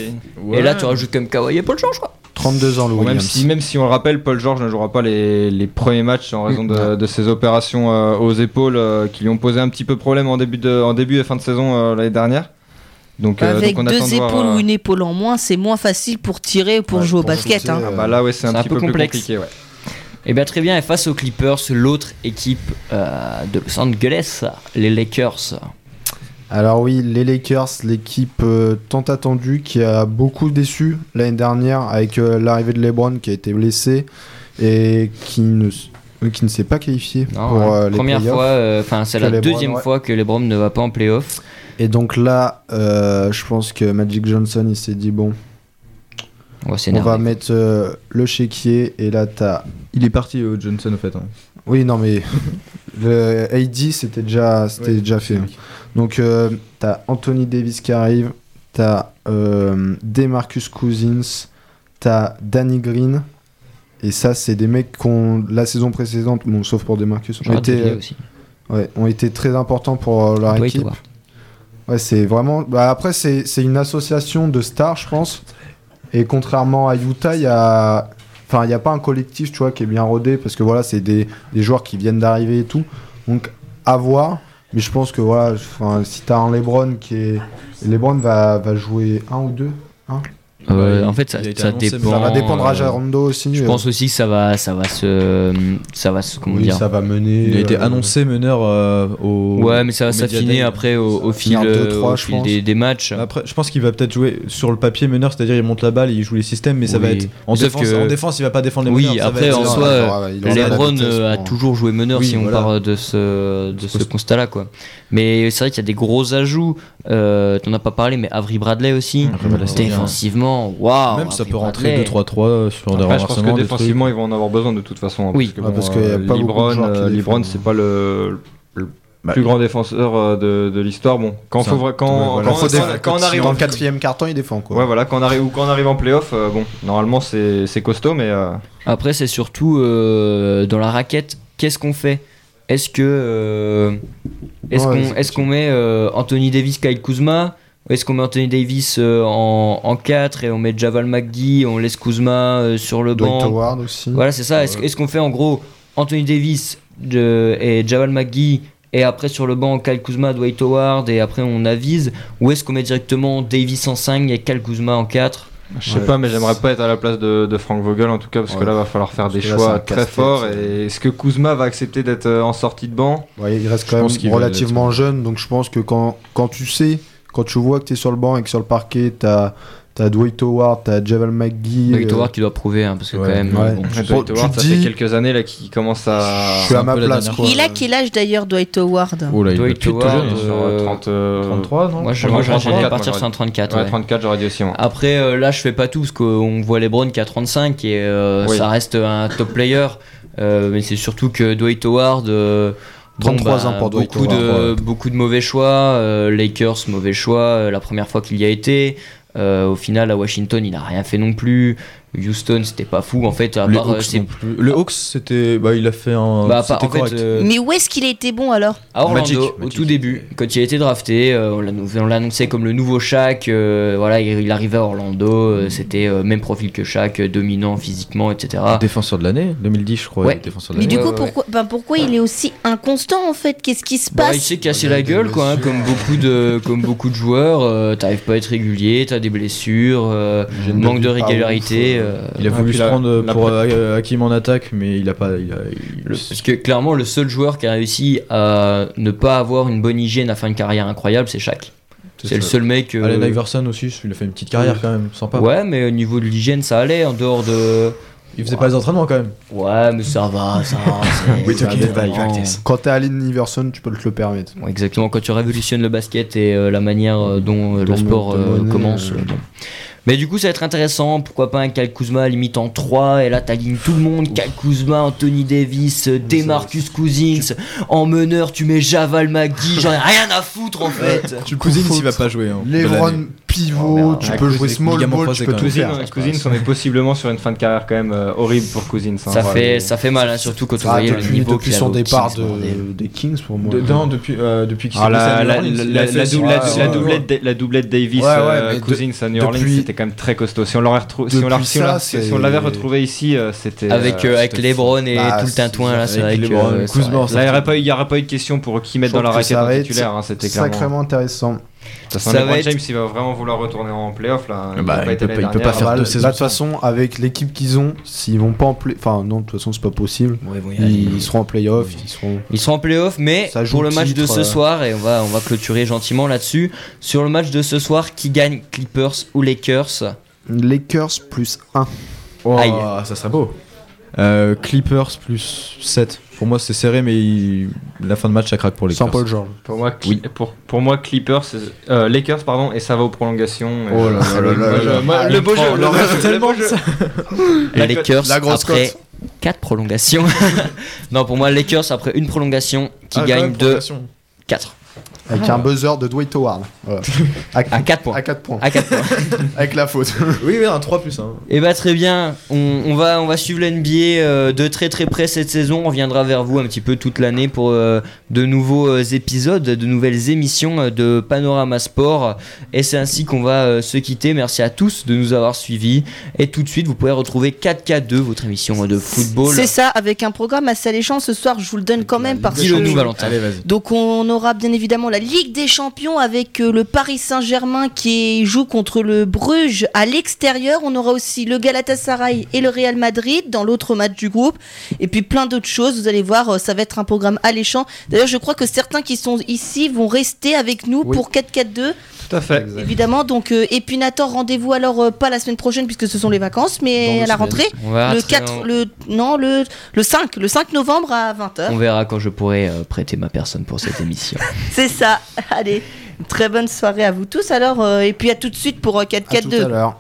[SPEAKER 3] des-
[SPEAKER 1] Et là, tu rajoutes comme Kawhi et Paul George, quoi.
[SPEAKER 5] 32 ans, Lou
[SPEAKER 3] Bon, même, si, même si on le rappelle, Paul George ne jouera pas les, les premiers matchs en raison de, ses opérations euh, aux épaules euh, qui lui ont posé un petit peu problème en début, de, en début et fin de saison euh, l'année dernière. Donc,
[SPEAKER 2] Avec
[SPEAKER 3] donc on
[SPEAKER 2] deux
[SPEAKER 3] voir,
[SPEAKER 2] épaules
[SPEAKER 3] euh,
[SPEAKER 2] ou une épaule en moins, c'est moins facile pour tirer ou pour
[SPEAKER 5] Ouais,
[SPEAKER 2] jouer au basket. hein.
[SPEAKER 3] ah bah là, ouais, c'est un petit
[SPEAKER 1] peu
[SPEAKER 3] peu, plus
[SPEAKER 1] complexe.
[SPEAKER 3] compliqué. Ouais.
[SPEAKER 1] Et bien très bien, et face aux Clippers, l'autre équipe euh, de Los Angeles, les Lakers.
[SPEAKER 5] Alors oui, les Lakers, l'équipe euh, tant attendue qui a beaucoup déçu l'année dernière avec euh, l'arrivée de LeBron qui a été blessé et qui ne, qui ne s'est pas qualifié
[SPEAKER 1] Non,
[SPEAKER 5] pour
[SPEAKER 1] ouais.
[SPEAKER 5] les
[SPEAKER 1] Première fois, enfin c'est la
[SPEAKER 5] LeBron,
[SPEAKER 1] deuxième
[SPEAKER 5] ouais.
[SPEAKER 1] fois que LeBron ne va pas en playoff.
[SPEAKER 5] Et donc là, je pense que Magic Johnson il s'est dit bon,
[SPEAKER 1] On va
[SPEAKER 5] on
[SPEAKER 1] s'énerver.
[SPEAKER 5] va mettre euh, le chéquier et là t'as
[SPEAKER 6] Il est parti, euh, Johnson, au fait. hein.
[SPEAKER 5] Oui, non, mais le AD, c'était déjà, c'était
[SPEAKER 6] Ouais,
[SPEAKER 5] déjà fait. hein. Donc, euh, t'as Anthony Davis qui arrive, t'as euh, Demarcus Cousins, t'as Danny Green. Et ça, c'est des mecs qui ont, la saison précédente, bon, sauf pour Demarcus, ont été,
[SPEAKER 1] oublié aussi.
[SPEAKER 5] ouais, ont été très importants pour euh, leur équipe. Ouais, c'est vraiment. Bah, après, c'est c'est une association de stars, je pense. Et contrairement à Utah, il y a. Enfin, il n'y a pas un collectif, tu vois, qui est bien rodé, parce que voilà, c'est des, des joueurs qui viennent d'arriver et tout. Donc, à voir. Mais je pense que voilà, si t'as un LeBron qui est. LeBron va, va jouer un ou deux.
[SPEAKER 1] Euh, en fait, ça, ça
[SPEAKER 6] annoncé,
[SPEAKER 1] dépend.
[SPEAKER 5] Ça va dépendre à Jarondo aussi.
[SPEAKER 1] Je
[SPEAKER 5] euh,
[SPEAKER 1] pense aussi que ça va, ça va se, ça va se, comment
[SPEAKER 5] oui,
[SPEAKER 1] dire.
[SPEAKER 5] ça va mener.
[SPEAKER 6] Il a été
[SPEAKER 5] euh,
[SPEAKER 6] annoncé meneur euh, au.
[SPEAKER 1] Ouais, mais ça va s'affiner après au, au fil, euh,
[SPEAKER 5] trois,
[SPEAKER 1] au
[SPEAKER 5] je
[SPEAKER 1] fil
[SPEAKER 5] pense.
[SPEAKER 1] des, des matchs.
[SPEAKER 6] Après, je pense qu'il va peut-être jouer sur le papier meneur, c'est-à-dire il monte la balle, il joue les systèmes, mais ça
[SPEAKER 1] Oui.
[SPEAKER 6] va être en défense.
[SPEAKER 1] que-
[SPEAKER 6] En défense, il va pas défendre les
[SPEAKER 1] Oui,
[SPEAKER 6] meneurs. va
[SPEAKER 1] après, en soi, Lebron a toujours joué meneur
[SPEAKER 6] Oui,
[SPEAKER 1] si on part de ce, de ce constat-là. Quoi. Mais c'est vrai qu'il y a des gros ajouts. T'en as pas parlé, mais Avery Bradley aussi.
[SPEAKER 6] Bien.
[SPEAKER 1] Défensivement, waouh!
[SPEAKER 6] Même ça peut rentrer
[SPEAKER 1] Bradley.
[SPEAKER 6] 2-3-3 sur des
[SPEAKER 3] je pense que défensivement, ils vont en avoir besoin de toute façon. hein,
[SPEAKER 1] Oui.
[SPEAKER 3] parce que,
[SPEAKER 5] Ah,
[SPEAKER 3] euh,
[SPEAKER 5] pas beaucoup de
[SPEAKER 3] Libron, euh, c'est pas le, le
[SPEAKER 6] Bah,
[SPEAKER 3] plus grand défenseur euh, de, de l'histoire. Bon, quand, faut, quand,
[SPEAKER 5] Ouais, voilà.
[SPEAKER 3] quand,
[SPEAKER 5] Faut
[SPEAKER 3] quand- on arrive
[SPEAKER 5] dans
[SPEAKER 3] en
[SPEAKER 5] le quatrième carton, il défend quoi.
[SPEAKER 3] Ouais, voilà, quand on arrive, ou quand on arrive en playoff, euh, bon, normalement c'est c'est costaud, mais euh,
[SPEAKER 1] Après, c'est surtout euh, dans la raquette, qu'est-ce qu'on fait? Est-ce que euh, est-ce
[SPEAKER 5] Ouais,
[SPEAKER 1] qu'on
[SPEAKER 5] c'est
[SPEAKER 1] est-ce qu'on met euh, Anthony Davis, Kyle Kuzma? Est-ce qu'on met Anthony Davis euh, en, en 4 et on met Javal McGee, on laisse Kuzma euh, sur le
[SPEAKER 5] Dwight
[SPEAKER 1] banc
[SPEAKER 5] Howard aussi.
[SPEAKER 1] Voilà, c'est ça. Est-ce est-ce qu'on fait en gros Anthony Davis de- et Javal McGee et après sur le banc Kyle Kuzma, Dwight Howard et après on avise Ou est-ce qu'on met directement Davis en 5 et Kyle Kuzma en 4
[SPEAKER 3] je sais
[SPEAKER 5] Ouais.
[SPEAKER 3] pas, mais j'aimerais pas être à la place de, de Frank Vogel en tout cas, parce que là va falloir faire des
[SPEAKER 5] Parce
[SPEAKER 3] choix très forts. Et est-ce que Kuzma va accepter d'être euh, en sortie de banc?
[SPEAKER 5] Ouais, il reste quand même relativement jeune, donc je pense que quand, quand tu sais, quand tu vois que tu es sur le banc et que sur le parquet, tu as, T'as Dwight Howard, t'as Javel McGee.
[SPEAKER 1] Dwight
[SPEAKER 5] euh,
[SPEAKER 1] Howard qui doit prouver, hein, parce que
[SPEAKER 6] Ouais.
[SPEAKER 1] quand même.
[SPEAKER 5] Ouais.
[SPEAKER 1] bon,
[SPEAKER 3] Dwight
[SPEAKER 5] tu
[SPEAKER 3] Howard, ça
[SPEAKER 5] dis-
[SPEAKER 3] fait quelques années là qu'il commence à.
[SPEAKER 5] Je suis à ma place, quoi.
[SPEAKER 2] Il a quel âge d'ailleurs, Dwight Howard?
[SPEAKER 6] Oh là,
[SPEAKER 1] Dwight Howard,
[SPEAKER 6] jeune.
[SPEAKER 3] sur
[SPEAKER 1] Euh,
[SPEAKER 3] 30, euh,
[SPEAKER 6] 33, non?
[SPEAKER 1] Moi, j'aurais
[SPEAKER 3] 34,
[SPEAKER 1] partir sur un 34.
[SPEAKER 3] Ouais,
[SPEAKER 1] ouais.
[SPEAKER 3] 34, j'aurais dit aussi. moi.
[SPEAKER 1] Après, euh, là, je fais pas tout parce qu'on voit LeBron qui a 35 et euh,
[SPEAKER 3] Oui.
[SPEAKER 1] ça reste un top player. Euh, mais c'est surtout que Dwight Howard. Euh, bon,
[SPEAKER 5] 33 ans pour Dwight
[SPEAKER 1] beaucoup de, beaucoup de mauvais choix. euh, Lakers, mauvais choix. euh, la première fois qu'il y a été. Euh, au final, à Washington, il n'a rien fait non plus. Houston, c'était pas fou. En fait, à
[SPEAKER 6] Les
[SPEAKER 1] part, euh,
[SPEAKER 6] Hawks plus. Le Hawks, c'était. Bah, il a fait un.
[SPEAKER 1] bah, pas-
[SPEAKER 6] c'était
[SPEAKER 1] en fait,
[SPEAKER 6] correct.
[SPEAKER 1] euh,
[SPEAKER 2] Mais où est-ce qu'il a été bon alors?
[SPEAKER 1] À Orlando,
[SPEAKER 6] Magic,
[SPEAKER 1] au
[SPEAKER 6] Magic.
[SPEAKER 1] tout début, quand il a été drafté, euh, on l'a- on l'a annoncé comme le nouveau Shaq. euh, voilà, il, il arrivait à Orlando, euh, c'était euh, même profil que Shaq, euh, dominant physiquement, etc.
[SPEAKER 6] Défenseur de l'année, 2010, je crois.
[SPEAKER 1] Ouais.
[SPEAKER 6] Défenseur de
[SPEAKER 2] Mais du
[SPEAKER 1] ouais,
[SPEAKER 2] coup,
[SPEAKER 1] ouais.
[SPEAKER 2] pourquoi, ben, pourquoi il est aussi inconstant en fait? Qu'est-ce qui se
[SPEAKER 1] Bah,
[SPEAKER 2] passe?
[SPEAKER 1] il s'est cassé la gueule, quoi, hein, comme beaucoup de, comme beaucoup de joueurs. euh, T'arrives pas à être régulier, t'as des blessures, euh, manque de régularité. Euh,
[SPEAKER 6] Il a voulu se
[SPEAKER 3] la-
[SPEAKER 6] prendre
[SPEAKER 3] la
[SPEAKER 6] pour
[SPEAKER 3] pré-
[SPEAKER 6] euh, Hakim en attaque, mais il a pas. Il a, il-
[SPEAKER 1] le- parce que clairement, le seul joueur qui a réussi à ne pas avoir une bonne hygiène à faire une carrière incroyable, c'est Shaq. C'est le seul mec. euh,
[SPEAKER 6] Allen Iverson aussi, il a fait une petite carrière quand même, sympa.
[SPEAKER 1] Ouais, mais au niveau de l'hygiène, ça allait. En dehors de.
[SPEAKER 6] Il faisait pas les entraînements quand même.
[SPEAKER 1] Ouais, mais ça va, ça.
[SPEAKER 6] practice.
[SPEAKER 5] Quand t'es Allen Iverson, tu peux te le permettre.
[SPEAKER 1] Ouais, exactement, quand tu révolutionnes le basket et euh, la manière euh, dont euh, le sport euh, commence.
[SPEAKER 5] euh.
[SPEAKER 1] euh, bon. Mais du coup, ça va être intéressant. Pourquoi pas un Cal Kuzma limite en 3 et là, t'alignes tout le monde. Cal Kuzma, Anthony Davis, euh, Demarcus Cousins. En meneur, tu mets Javal McGee. J'en ai rien à foutre en fait.
[SPEAKER 6] Tu Cousins, il va pas jouer. Hein.
[SPEAKER 5] Lebron pivot,
[SPEAKER 1] verra.
[SPEAKER 5] tu peux jouer small ball, tu peux tout faire.
[SPEAKER 3] Cousins, Cousins, on est possiblement sur une fin de carrière quand même euh, horrible pour Cousins. hein.
[SPEAKER 1] Ça fait, ça fait mal, hein, surtout quand on
[SPEAKER 5] Ah,
[SPEAKER 1] voyait le
[SPEAKER 5] depuis,
[SPEAKER 1] niveau
[SPEAKER 5] depuis son départ de, des Kings pour moi.
[SPEAKER 6] De- non, depuis, euh, depuis qu'il
[SPEAKER 3] Ah,
[SPEAKER 6] s'est
[SPEAKER 3] la, doublette, de- la doublette Davis,
[SPEAKER 5] Ouais, ouais,
[SPEAKER 3] euh, Cousins à New Orleans, c'était quand même très costaud. Si on l'avait retrouvé ici, c'était.
[SPEAKER 1] Avec, avec Lebron et
[SPEAKER 5] Bah,
[SPEAKER 1] tout le tintouin là, c'est
[SPEAKER 6] avec
[SPEAKER 1] vrai que.
[SPEAKER 3] Il n'y aurait, pas eu- il y aurait pas eu de question pour qui mettre dans la raquette titulaire. hein, C'était.
[SPEAKER 5] Sacrément intéressant.
[SPEAKER 1] Ça
[SPEAKER 3] LeBron
[SPEAKER 1] va être-
[SPEAKER 3] James, il va vraiment vouloir retourner en playoff là.
[SPEAKER 6] Bah, il
[SPEAKER 3] été
[SPEAKER 6] peut pas-
[SPEAKER 3] l'année
[SPEAKER 6] il peut pas faire
[SPEAKER 5] Bah,
[SPEAKER 6] deux saisons
[SPEAKER 5] de toute façon, avec l'équipe qu'ils ont, s'ils vont pas en play, enfin non, de toute façon c'est pas possible.
[SPEAKER 1] Ouais, bon, aller.
[SPEAKER 5] Ils seront en playoff, ils seront.
[SPEAKER 1] Ils seront en playoff, mais
[SPEAKER 5] Ça
[SPEAKER 1] pour le match de ce
[SPEAKER 5] euh.
[SPEAKER 1] soir, et on va, on va clôturer gentiment là-dessus, sur le match de ce soir, qui gagne Clippers ou Lakers?
[SPEAKER 5] Lakers plus 1.
[SPEAKER 6] Oh,
[SPEAKER 1] Aïe.
[SPEAKER 6] ça serait beau. Euh, Clippers plus 7. Pour moi, c'est serré, mais il- la fin de match, ça craque pour les
[SPEAKER 5] Sans. Paul George.
[SPEAKER 3] Pour moi, Cli- pour, pour moi Clippers, euh, Lakers pardon, et ça va aux prolongations.
[SPEAKER 5] Oh là là
[SPEAKER 3] le beau jeu, le beau jeu,
[SPEAKER 5] tellement
[SPEAKER 3] le beau jeu.
[SPEAKER 1] Les
[SPEAKER 3] La
[SPEAKER 1] Lakers
[SPEAKER 5] la grosse
[SPEAKER 1] après
[SPEAKER 5] cote.
[SPEAKER 1] 4 prolongations. non, pour moi, Lakers après une prolongation qui
[SPEAKER 6] Ah,
[SPEAKER 1] gagne
[SPEAKER 6] même,
[SPEAKER 1] de
[SPEAKER 6] prolongation.
[SPEAKER 1] 4.
[SPEAKER 5] Avec un buzzer de Dwight Howard. Voilà. À,
[SPEAKER 1] À 4 points.
[SPEAKER 5] à 4 points.
[SPEAKER 1] À 4 points.
[SPEAKER 5] Avec la faute.
[SPEAKER 6] Oui, oui, un 3 plus 1.
[SPEAKER 1] Et bah très bien, on, on va, on va suivre l'NBA euh, de très très près cette saison. On reviendra vers vous un petit peu toute l'année pour euh, de nouveaux euh, épisodes, de nouvelles émissions de Panorama Sport. Et c'est ainsi qu'on va euh, se quitter. Merci à tous de nous avoir suivis. Et tout de suite, vous pouvez retrouver 4K2, votre émission de football.
[SPEAKER 2] C'est ça, avec un programme assez alléchant ce soir, je vous le donne quand même parce
[SPEAKER 1] Dis-le
[SPEAKER 2] que.
[SPEAKER 1] nous, Valentin.
[SPEAKER 6] Allez, vas-y.
[SPEAKER 2] Donc on aura bien évidemment la Ligue des Champions avec euh, le Paris Saint-Germain qui joue contre le Bruges à l'extérieur. On aura aussi le Galatasaray et le Real Madrid dans l'autre match du groupe. Et puis plein d'autres choses. Vous allez voir, euh, ça va être un programme alléchant. D'ailleurs, je crois que certains qui sont ici vont rester avec nous
[SPEAKER 5] Oui.
[SPEAKER 2] pour 4-4-2.
[SPEAKER 3] Tout à fait.
[SPEAKER 2] Évidemment, donc euh, et puis Nathan, rendez-vous alors euh, pas la semaine prochaine puisque ce sont les vacances, mais à la rentrée, le
[SPEAKER 1] très-
[SPEAKER 2] 4, le non le le 5, le 5 novembre à 20h.
[SPEAKER 1] on verra quand je pourrai euh, prêter ma personne pour cette émission.
[SPEAKER 2] C'est ça. Allez, une très bonne soirée à vous tous alors. euh, et puis à tout de suite pour euh,
[SPEAKER 5] À tout à
[SPEAKER 2] 4-4-2.
[SPEAKER 5] l'heure.